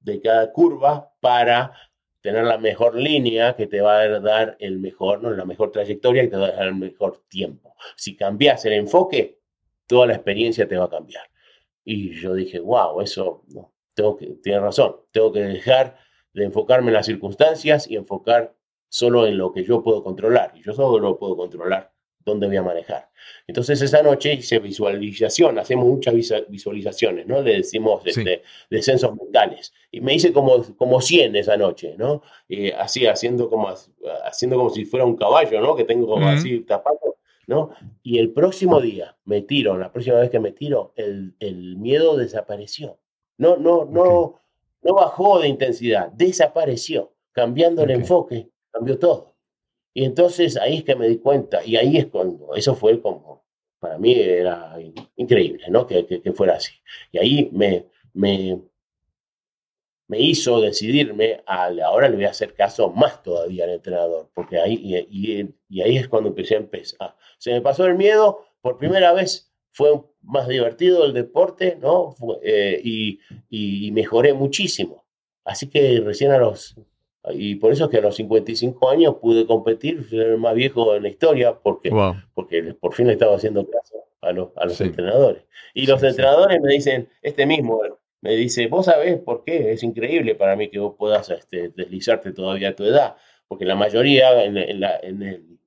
de cada curva para tener la mejor línea que te va a dar el mejor, ¿no? la mejor trayectoria y te va a dar el mejor tiempo. Si cambias el enfoque, toda la experiencia te va a cambiar. Y yo dije, wow, eso, tengo que, tiene razón, tengo que dejar de enfocarme en las circunstancias y enfocar solo en lo que yo puedo controlar. Y yo solo lo puedo controlar dónde voy a manejar. Entonces esa noche hice visualización, hacemos muchas visualizaciones, ¿no? Le decimos este, descensos mentales. Y me hice como, como 100 esa noche, ¿no? así, haciendo como, haciendo como si fuera un caballo, ¿no? Que tengo como así tapado, ¿no? Y el próximo día me tiro, la próxima vez que me tiro, el, el miedo desapareció. No, no, no, no bajó de intensidad, desapareció, cambiando el enfoque, cambió todo. Y entonces ahí es que me di cuenta, y ahí es cuando, eso fue como, para mí era increíble, ¿no? Que, que, fuera así. Y ahí me, me, me hizo decidirme, a, ahora le voy a hacer caso más todavía al entrenador, porque ahí, y, y ahí es cuando empecé a empezar. Se me pasó el miedo, por primera vez fue más divertido el deporte, ¿no? Eh, y, y, mejoré muchísimo. Así que recién a los... Y por eso es que a los 55 años pude competir, el más viejo en la historia, porque, porque por fin le estaba haciendo caso a los, a los entrenadores. Y los entrenadores me dicen, este mismo, me dice, vos sabés por qué, es increíble para mí que vos puedas este, deslizarte todavía a tu edad, porque la mayoría en, en, la, en el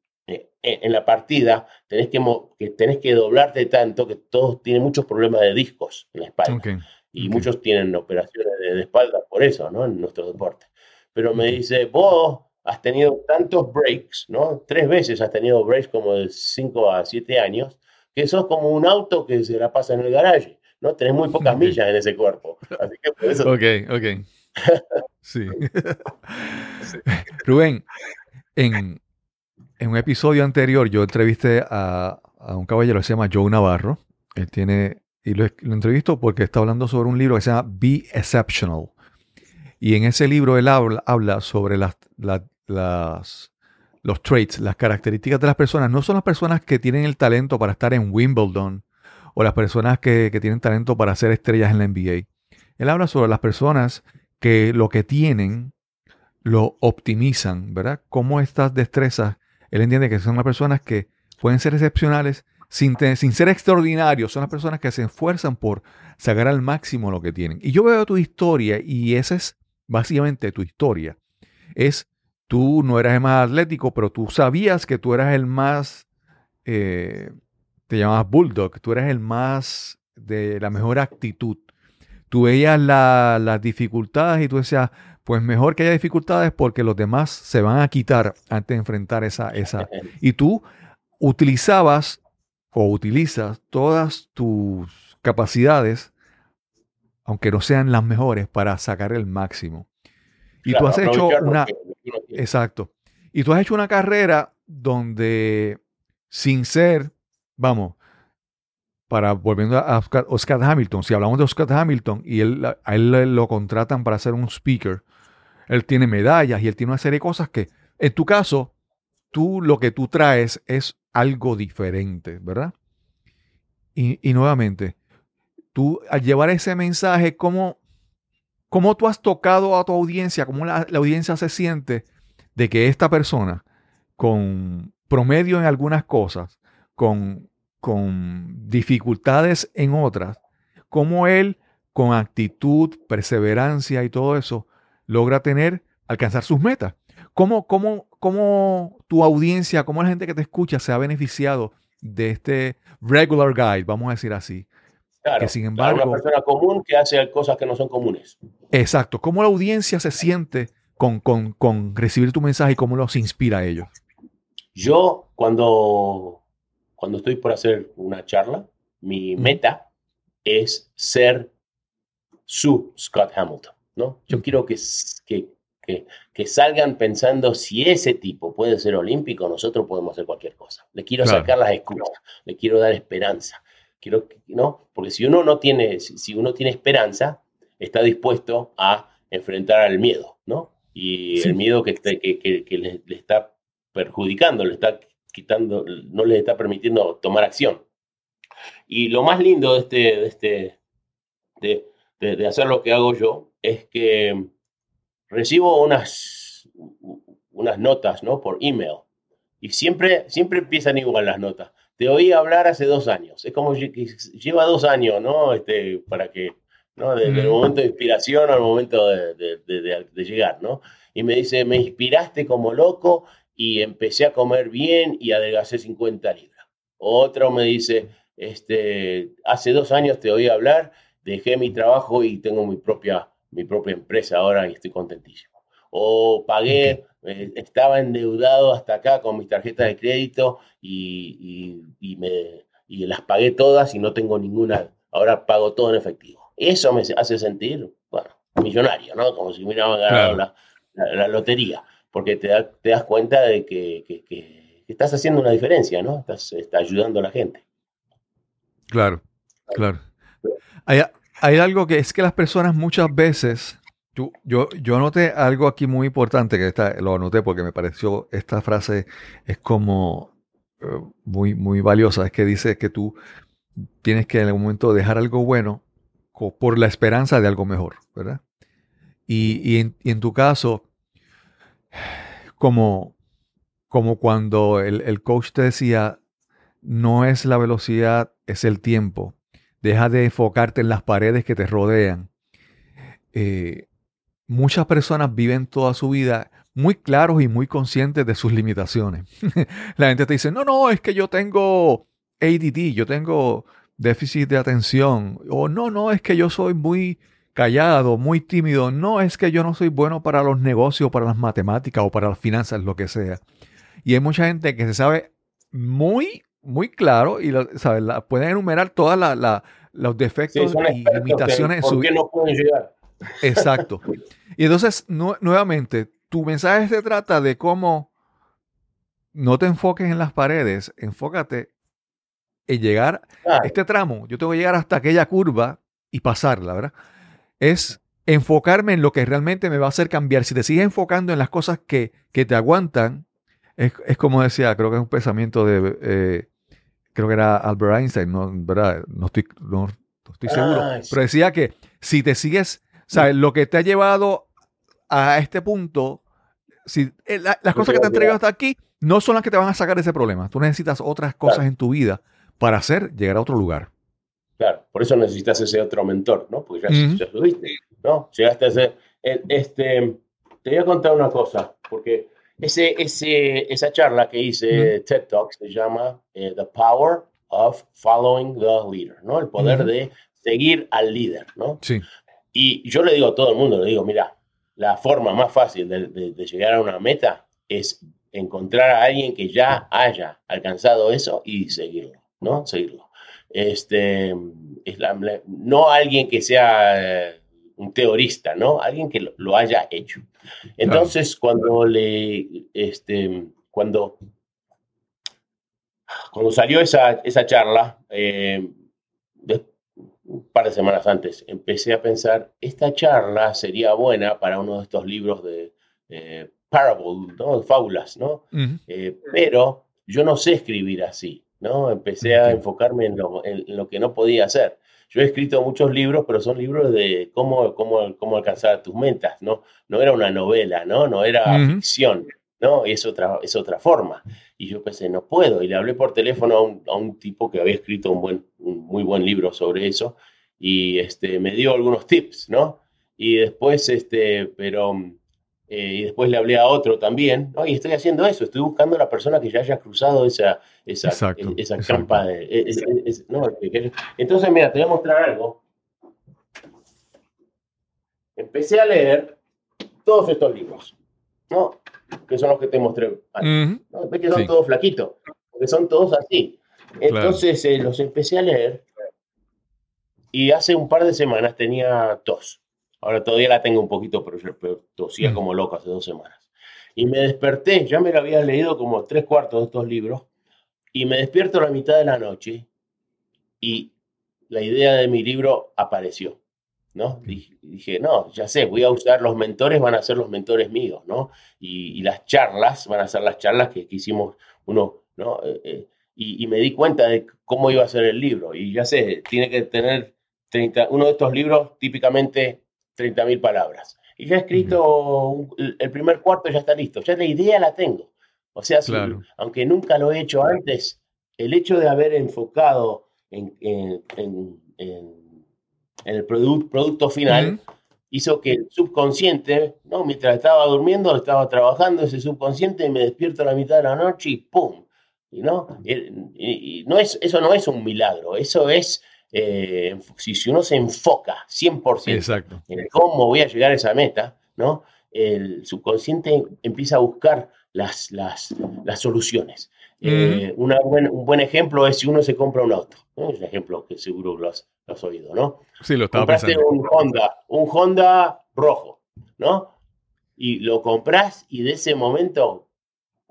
en la partida tenés que, que, tenés que doblarte tanto que todos tienen muchos problemas de discos en la espalda. Y muchos tienen operaciones de, espalda por eso, ¿no? En nuestro deporte. Pero me dice, vos has tenido tantos breaks, ¿no? Tres veces has tenido breaks como de 5 a 7 años, que sos como un auto que se la pasa en el garaje, ¿no? Tenés muy pocas millas en ese cuerpo. Así que por eso... Ok, ok. sí. Rubén, en, en un episodio anterior yo entrevisté a, un caballero que se llama Joe Navarro. Él tiene, y lo, entrevisto porque está hablando sobre un libro que se llama Be Exceptional. Y en ese libro él habla, sobre las, las, los traits, las características de las personas. No son las personas que tienen el talento para estar en Wimbledon o las personas que, que tienen talento para ser estrellas en la NBA. Él habla sobre las personas que lo que tienen lo optimizan, ¿verdad? Cómo estas destrezas él entiende que son las personas que pueden ser excepcionales sin, sin ser extraordinarios. Son las personas que se esfuerzan por sacar al máximo lo que tienen. Y yo veo tu historia y esa es básicamente tu historia. Es tú no eras el más atlético, pero tú sabías que tú eras el más, eh, te llamabas bulldog, tú eras el más de la mejor actitud. Tú veías las dificultades y tú decías, pues mejor que haya dificultades porque los demás se van a quitar antes de enfrentar esa, esa. Y tú utilizabas o utilizas todas tus capacidades, aunque no sean las mejores, para sacar el máximo. Y tú has hecho una... Exacto. Y Y tú has hecho una carrera donde, sin ser, vamos, para volviendo a Oscar, Oscar Hamilton, si hablamos de Oscar Hamilton y él, a él lo contratan para ser un speaker, él tiene medallas y él tiene una serie de cosas que, en tu caso, tú lo que tú traes es algo diferente, ¿verdad? Y, y nuevamente, tú al llevar ese mensaje, ¿cómo, cómo tú has tocado a tu audiencia? ¿Cómo la, la audiencia se siente de que esta persona, con promedio en algunas cosas, con, con dificultades en otras, cómo él, con actitud, perseverancia y todo eso, logra tener, alcanzar sus metas? ¿Cómo, cómo, cómo tu audiencia, cómo la gente que te escucha se ha beneficiado de este regular guide, vamos a decir así? Claro, que sin embargo- una persona común que hace cosas que no son comunes. Exacto. ¿Cómo la audiencia se siente con, con- con recibir tu mensaje y cómo los inspira a ellos? Yo, cuando, cuando estoy por hacer una charla, mi Mm. meta es ser su Scott Hamilton, ¿no? Yo quiero que, que, que, que salgan pensando si ese tipo puede ser olímpico, nosotros podemos hacer cualquier cosa. Le quiero Claro. sacar las excusas, le quiero dar esperanza. Quiero, ¿no? Porque si uno no tiene, si uno tiene esperanza, está dispuesto a enfrentar al miedo, ¿no? Y Sí. el miedo que, que, que- le, le está perjudicando, le está quitando, no les está permitiendo tomar acción. Y lo más lindo de este, de este, de, de- de hacer lo que hago yo es que recibo unas, unas notas, ¿no? Por email. Y siempre, siempre empiezan igual las notas. Te oí hablar hace dos años. Es como que lleva dos años, ¿no? Este, para que, ¿no? Desde el momento de inspiración al momento de, de- de- de- de llegar, ¿no? Y me dice, me inspiraste como loco y empecé a comer bien y adelgacé 50 libras. Otro me dice, este, hace dos años te oí hablar, dejé mi trabajo y tengo mi propia, mi propia empresa ahora y estoy contentísimo. O pagué, eh, estaba endeudado hasta acá con mis tarjetas de crédito y, y- y me, y las pagué todas y no tengo ninguna, ahora pago todo en efectivo. Eso me hace sentir, bueno, millonario, ¿no? Como si me hubiera ganado Claro. la, la- la lotería, porque te, da- te das cuenta de que, que- que- que estás haciendo una diferencia, ¿no? Estás, estás ayudando a la gente. Claro, claro. Hay, hay algo que es que las personas muchas veces, tú- yo, yo anoté algo aquí muy importante, que está, lo anoté porque me pareció, esta frase es como eh, muy, muy valiosa, es que dice que tú tienes que en algún momento dejar algo bueno por la esperanza de algo mejor, ¿verdad? Y, y en tu caso, como, como cuando el, el coach te decía, no es la velocidad, es el tiempo. Deja de enfocarte en las paredes que te rodean. Eh, muchas personas viven toda su vida muy claros y muy conscientes de sus limitaciones. la gente te dice, no, no, es que yo tengo ADD, yo tengo déficit de atención. O no, no, es que yo soy muy callado, muy tímido. No, es que yo no soy bueno para los negocios, para las matemáticas o para las finanzas, lo que sea. Y hay mucha gente que se sabe muy, muy claro y lo, ¿sabes? La- pueden enumerar todos los Sí, defectos y limitaciones en su ¿Por qué vida. no pueden llegar? Exacto. Y entonces, nu- nuevamente, tu mensaje se trata de cómo no te enfoques en las paredes, enfócate en llegar Claro, este tramo. Yo tengo que llegar hasta aquella curva y pasarla, ¿verdad? Es enfocarme en lo que realmente me va a hacer cambiar. Si te sigues enfocando en las cosas que, que te aguantan, es, es como decía, creo que es un pensamiento de, eh, creo que era Albert Einstein, ¿no? ¿verdad? No estoy, no, no estoy seguro. Ah. Pero decía que si te sigues, ¿sabes? Lo que te ha llevado a este punto, si eh, la- las cosas que te han traído hasta aquí no son las que te van a sacar de ese problema. Tú necesitas otras cosas Claro. en tu vida para hacer llegar a otro lugar. claro, por eso necesitas ese otro mentor, ¿no? Porque ya, subiste, ¿no? Llegaste a ser... eh, Este, te voy a contar una cosa, porque ese, ese, esa charla que hice, TED Talk, se llama eh, The Power of Following the Leader, ¿no? El poder Ujú. de seguir al líder, ¿no? Sí. Y yo le digo a todo el mundo, le digo, mira, la forma más fácil de, de- de llegar a una meta es encontrar a alguien que ya haya alcanzado eso y seguirlo, ¿no? Seguirlo. Este, es la- la- no alguien que sea eh, un teorista, ¿no? Alguien que lo, lo haya hecho. Entonces, cuando le, este, cuando, cuando salió esa, esa charla, eh, de- un par de semanas antes, empecé a pensar, esta charla sería buena para uno de estos libros de eh, parable, ¿no? De fábulas, ¿no? Eh, pero yo no sé escribir así, ¿no? Empecé a enfocarme en lo, en lo que no podía hacer. Yo he escrito muchos libros, pero son libros de cómo, cómo, cómo alcanzar tus metas, ¿no? No era una novela, ¿no? No era Ujú. ficción, ¿no? Es otra, es otra forma. Y yo pensé, no puedo. Y le hablé por teléfono a un, a un tipo que había escrito un, buen, un muy buen libro sobre eso y este, me dio algunos tips, ¿no? Y después, este, pero, eh, y después le hablé a otro también, ¿no? Y estoy haciendo eso, estoy buscando a la persona que ya haya cruzado esa, esa, Exacto, esa exacto. campa. de- es- es- es- ¿no? Entonces, mira, te voy a mostrar algo. Empecé a leer todos estos libros, ¿no? Que son los que te mostré antes. ¿no? Ves que son Sí. todos flaquitos, porque son todos así. Entonces eh, los empecé a leer y hace un par de semanas tenía tos. Ahora todavía la tengo un poquito, pero, yo- tosía Mm. como loco hace dos semanas. Y me desperté, ya me lo había leído como tres cuartos de estos libros, y me despierto a la mitad de la noche y la idea de mi libro apareció. ¿no? Dije, dije, no, ya sé, voy a usar los mentores, van a ser los mentores míos, ¿no? Y, y las charlas van a ser las charlas que, que hicimos uno, ¿no? Eh, eh, y, y me di cuenta de cómo iba a ser el libro. Y ya sé, tiene que tener 30, uno de estos libros típicamente 30.000 palabras. Y ya he escrito, un- el- primer cuarto ya está listo, ya la idea la tengo. O sea, si- aunque nunca lo he hecho antes, el hecho de haber enfocado en, en- en- en- en el produ- producto final hizo que el subconsciente, ¿no? mientras estaba durmiendo, estaba trabajando ese subconsciente y me despierto a la mitad de la noche y ¡pum! Y, y- y no es, eso no es un milagro, eso es, eh, si, si uno se enfoca 100% Exacto. en cómo voy a llegar a esa meta, ¿no? El subconsciente empieza a buscar las, las, las soluciones. Eh, una buen- un buen ejemplo es si uno se compra un auto. ¿no? Es un ejemplo que seguro lo has, lo has oído, ¿no? Sí, lo estaba Compraste pensando. un Honda, un Honda rojo, ¿no? Y lo compras y de ese momento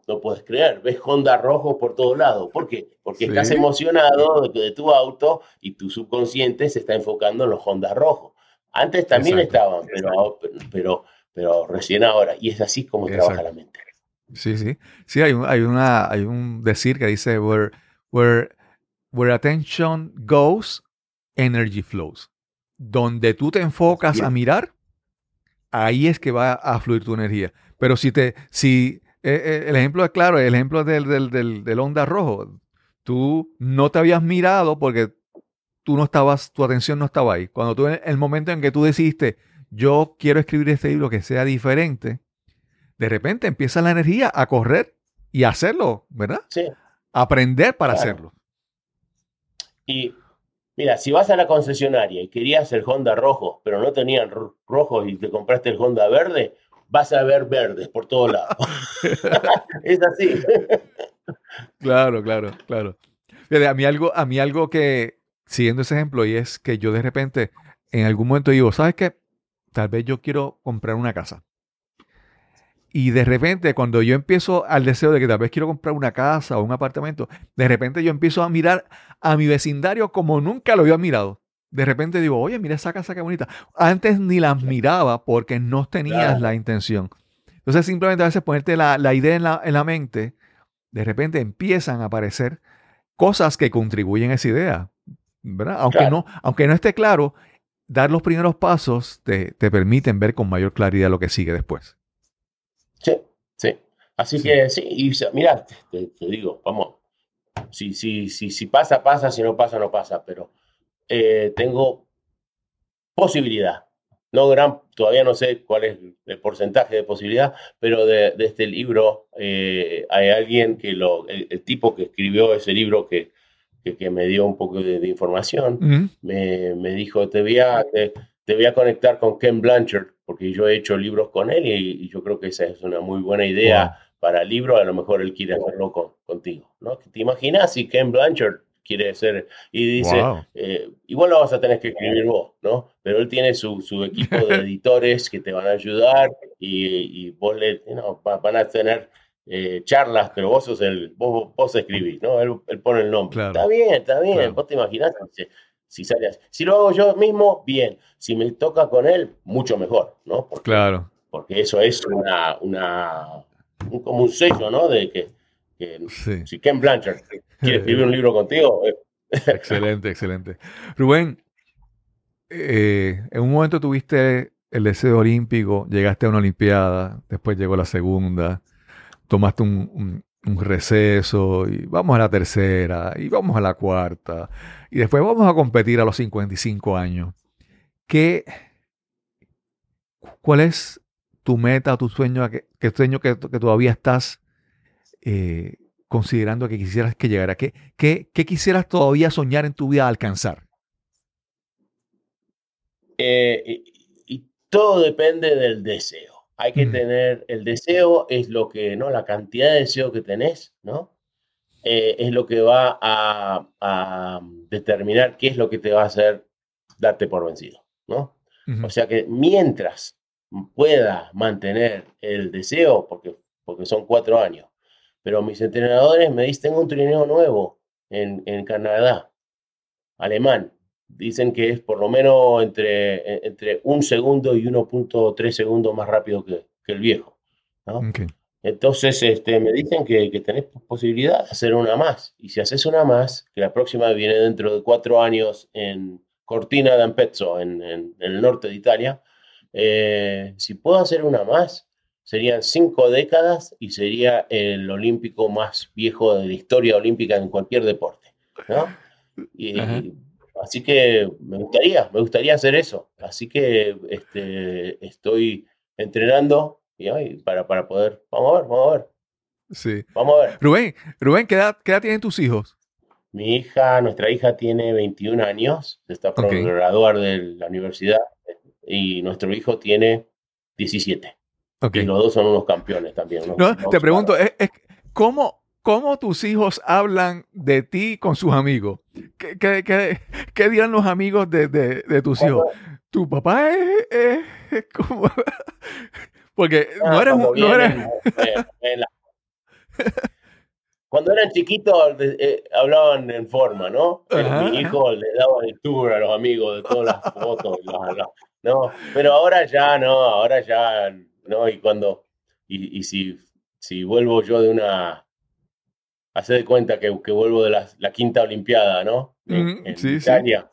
no puedes creer, ves Honda rojo por todos lados. ¿Por qué? Porque Sí. estás emocionado de, de tu auto y tu subconsciente se está enfocando en los Honda rojos. Antes también Exacto. estaban, pero, pero, pero recién ahora. Y es así como trabaja la mente. Sí, sí. Sí, hay un, hay una, hay un decir que dice where, where, where attention goes, energy flows. Donde tú te enfocas a mirar, ahí es que va a fluir tu energía. Pero si te, si eh, eh, el ejemplo es claro, el ejemplo del, del, del, del onda rojo, tú no te habías mirado porque tú no estabas, tu atención no estaba ahí. Cuando tú, en el momento en que tú decidiste, yo quiero escribir este libro que sea diferente, de repente empieza la energía a correr y a hacerlo, ¿verdad? Sí. Aprender para Claro. hacerlo. Y mira, si vas a la concesionaria y querías el Honda rojo, pero no tenían ro- rojo y te compraste el Honda verde, vas a ver verdes por todos lados. es así. Claro, claro, claro. Fíjate, a mí algo, a mí algo que, siguiendo ese ejemplo, y es que yo de repente, en algún momento digo, ¿sabes qué? Tal vez yo quiero comprar una casa. Y de repente, cuando yo empiezo al deseo de que tal vez quiero comprar una casa o un apartamento, de repente yo empiezo a mirar a mi vecindario como nunca lo había mirado. De repente digo, oye, mira esa casa qué bonita. Antes ni las miraba porque no tenías Claro. la intención. Entonces, simplemente a veces ponerte la, la idea en la, en la mente, de repente empiezan a aparecer cosas que contribuyen a esa idea. ¿verdad? Aunque, Claro. no, aunque no esté claro, dar los primeros pasos te, te permiten ver con mayor claridad lo que sigue después. Sí, sí. Así Sí. que sí, y mira, te, te digo, vamos, si, si, si, si pasa, pasa, si no pasa, no pasa, pero eh, tengo posibilidad. No gran, todavía no sé cuál es el porcentaje de posibilidad, pero de, de este libro eh, hay alguien que lo, el, el tipo que escribió ese libro que, que, que me dio un poco de, de información, Ujú. me, me dijo, te voy, a, te, te voy a conectar con Ken Blanchard, porque yo he hecho libros con él y, y yo creo que esa es una muy buena idea para el libro, a lo mejor él quiere hacerlo con- contigo. ¿no? ¿Te imaginas si Ken Blanchard quiere ser, y dice, Wow. eh, igual lo vas a tener que escribir vos, ¿no? Pero él tiene su, su equipo de editores que te van a ayudar y, y vos le, no, va- van a tener eh, charlas, pero vos sos el, vos, vos escribís, ¿no? Él, él pone el nombre. Claro. Está bien, está bien, Claro. vos te imaginás si, si sale así. Si lo hago yo mismo, bien. Si me toca con él, mucho mejor, ¿no? Porque, Claro. porque eso es una, una, un, como un sello, ¿no? De que, que Sí. si Ken Blanchard quiere escribir un libro contigo, eh, Excelente, excelente. Rubén, eh, en un momento tuviste el deseo olímpico, llegaste a una Olimpiada, después llegó la segunda, tomaste un, un- un receso y vamos a la tercera y vamos a la cuarta y después vamos a competir a los 55 años. ¿Qué, ¿Cuál es tu meta, tu sueño, que, que sueño que, que todavía estás eh, considerando que quisieras que llegara? ¿Qué, qué, qué quisieras todavía soñar en tu vida alcanzar? Eh, y, y todo depende del deseo. Hay que Mm. tener, el deseo es lo que, ¿no? La cantidad de deseo que tenés, ¿no? Eh, es lo que va a, a determinar qué es lo que te va a hacer darte por vencido, ¿no? O sea que mientras pueda mantener el deseo, porque, porque son cuatro años, pero mis entrenadores me dicen, tengo un trineo nuevo en, en Canadá, alemán. Dicen que es por lo menos entre, eh, entre un segundo y 1.3 segundos más rápido que, que el viejo. ¿no? Ok. Entonces este, me dicen que, que tenés posibilidad de hacer una más. Y si haces una más, que la próxima viene dentro de cuatro años en Cortina d'Ampezzo, en, en- en el norte de Italia, eh, si puedo hacer una más, serían cinco décadas y sería el olímpico más viejo de la historia olímpica en cualquier deporte. ¿no? Y- así que me gustaría, me gustaría hacer eso. Así que este, estoy entrenando y, para, para poder. Vamos a ver, vamos a ver, Sí. vamos a ver. Rubén, Rubén, ¿qué edad, qué edad tienen tus hijos? Mi hija, nuestra hija tiene 21 años, se está por graduar de la universidad y nuestro hijo tiene 17. Y los dos son unos campeones también. unos- No, unos te pregunto, es- es- ¿cómo, ¿cómo tus hijos hablan de ti con sus amigos? ¿Qué, qué- qué- qué dirán los amigos de, de- de tus hijos? Tu papá es, es- es como... Porque no Ah, eres, no eres- en la- Cuando eran chiquitos eh, hablaban en forma, ¿no? Ajá, Mi hijo le daba el tour a los amigos de todas las fotos, las- no, pero ahora ya no, ahora ya no, y cuando, y, y si, si vuelvo yo de una, hacer de cuenta que, que vuelvo de la, la quinta olimpiada, ¿no? En, sí, sí. Italia.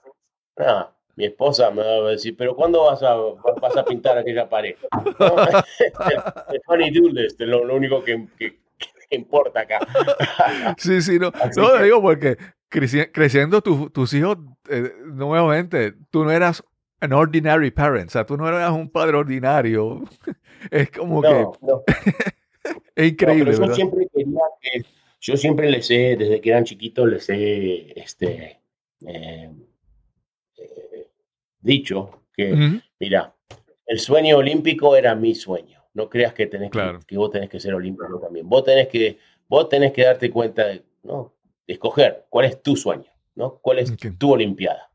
Ah, mi esposa me va a decir, pero ¿cuándo vas a, vas a pintar aquella pared? ¿No? funny este, lo, lo único que, que- que importa acá. Sí, sí, no. Así No, que- digo porque creci- creciendo tu- tus hijos, eh, nuevamente, tú no eras an ordinary parent, o sea, tú no eras un padre ordinario. Es como No, que no, es no, increíble, pero yo siempre quería que, yo siempre les he, desde que eran chiquitos, les he este, eh, eh, dicho que, mira, el sueño olímpico era mi sueño. No creas que, tenés que- Claro. que, vos tenés que ser olímpico también. Vos tenés que, vos tenés que darte cuenta de, ¿no? de escoger cuál es tu sueño, ¿no? cuál es tu olimpiada.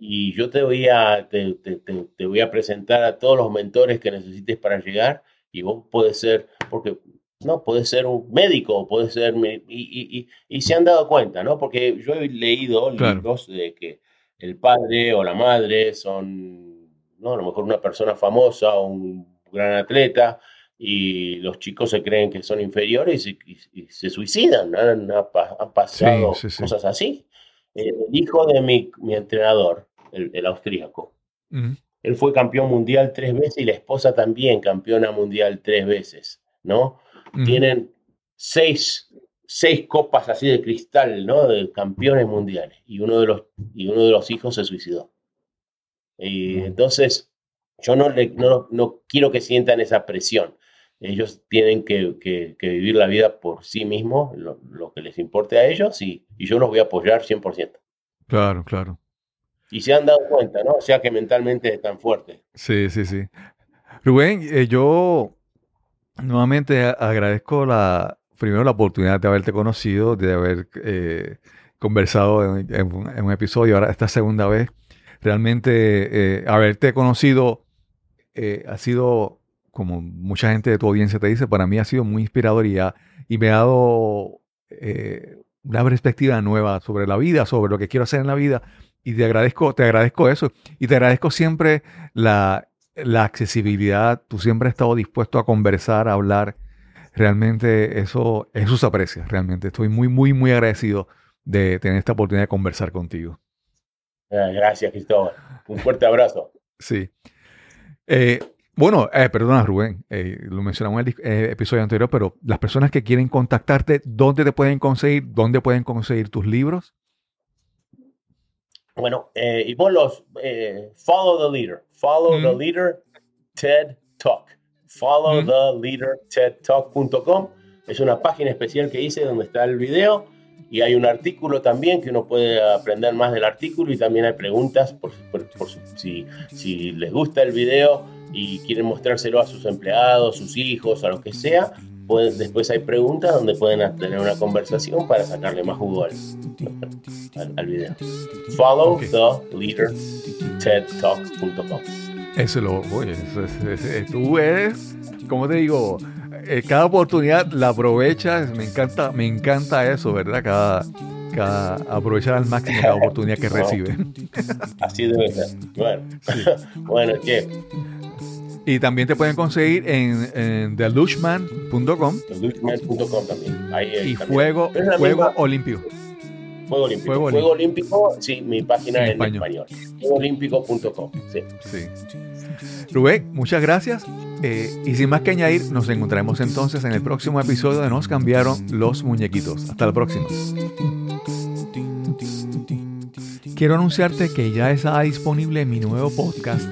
Y yo te voy, a, te, te- te- te voy a presentar a todos los mentores que necesites para llegar y vos podés ser, porque no, podés ser un médico, podés ser, y, y, y, y se han dado cuenta, ¿no? Porque yo he leído Claro. libros de que el padre o la madre son, ¿no? A lo mejor una persona famosa o un gran atleta y los chicos se creen que son inferiores y, se suicidan. Han, han pasado Sí, sí, sí. cosas así. El hijo de mi, mi entrenador, el, el austríaco, él fue campeón mundial tres veces y la esposa también campeona mundial tres veces, ¿no? Tienen seis, seis copas así de cristal, ¿no? De campeones mundiales. Y uno de los, y uno de los hijos se suicidó. Y entonces, yo no, le- no, no quiero que sientan esa presión. Ellos tienen que, que- que vivir la vida por sí mismos, lo, lo que les importe a ellos, y, y yo los voy a apoyar 100%. Claro, claro. Y se han dado cuenta, ¿no? O sea que mentalmente están fuertes. Sí, sí, sí. Rubén, eh, yo nuevamente agradezco la, primero la oportunidad de haberte conocido, de haber eh, conversado en, en un, episodio, ahora esta segunda vez. Realmente eh, haberte conocido eh, ha sido, como mucha gente de tu audiencia te dice, para mí ha sido muy inspirador y, y me ha dado una perspectiva nueva sobre la vida, sobre lo que quiero hacer en la vida. Y te agradezco, te agradezco eso. Y te agradezco siempre la, la accesibilidad. Tú siempre has estado dispuesto a conversar, a hablar. Realmente eso, eso se aprecia, realmente. Estoy muy, muy, muy agradecido de tener esta oportunidad de conversar contigo. Ah, Gracias, Cristóbal. Un fuerte abrazo. Sí. Eh, bueno, eh, perdona Rubén, eh, lo mencionamos en el eh, episodio anterior, pero las personas que quieren contactarte, ¿dónde te pueden conseguir? ¿Dónde pueden conseguir tus libros? Bueno, eh, y vos los eh, follow the leader, follow the leader TED Talk, follow Mm. the leader TEDTalk.com. Es una página especial que hice donde está el video y hay un artículo también que uno puede aprender más del artículo y también hay preguntas por, por- por su- si, si les gusta el video y quieren mostrárselo a sus empleados, sus hijos, a lo que sea. Pueden- después hay preguntas donde pueden tener una conversación para sacarle más jugo al, al, al video. Follow Ok. the leader TEDTalk.com. Eso lo, oye, eso es- es- es- tú eres, como te digo, Eh, cada oportunidad la aprovechas, me encanta, me encanta eso, ¿verdad? Cada, cada aprovechar al máximo cada oportunidad que No. recibe. Así debe ser. Bueno, Sí. bueno, che, Y también te pueden conseguir en, en thelushman.com luchman.com también. Ahí, ahí y también. Fuego, Fuego Olímpico. Fuego Olímpico. Fuego, Olímpico, sí, mi página En en, español. Sí. Sí. Rubén, muchas gracias. Eh, y sin más que añadir, nos encontraremos entonces en el próximo episodio de Nos cambiaron los muñequitos. Hasta la próxima. Quiero anunciarte que ya está disponible mi nuevo podcast,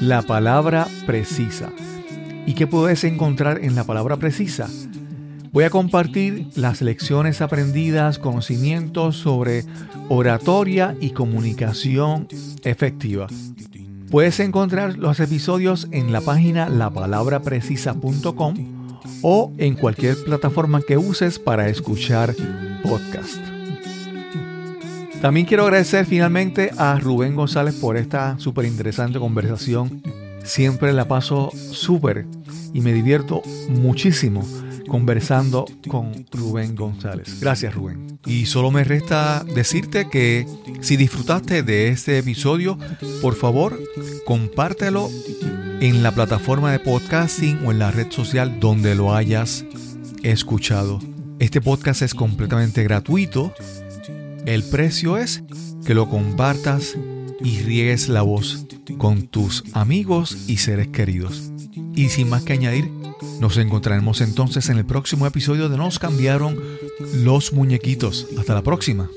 La Palabra Precisa. ¿Y qué puedes encontrar en La Palabra Precisa? Voy a compartir las lecciones aprendidas, conocimientos sobre oratoria y comunicación efectiva. Puedes encontrar los episodios en la página lapalabraprecisa.com o en cualquier plataforma que uses para escuchar podcast. También quiero agradecer finalmente a Rubén González por esta súper interesante conversación. Siempre la paso súper y me divierto muchísimo conversando con Rubén González. Gracias Rubén. Y solo me resta decirte que si disfrutaste de este episodio, por favor, compártelo en la plataforma de podcasting o en la red social donde lo hayas escuchado. Este podcast es completamente gratuito. El precio es que lo compartas y riegues la voz con tus amigos y seres queridos. Y sin más que añadir, nos encontraremos entonces en el próximo episodio de Nos cambiaron los muñequitos. Hasta la próxima.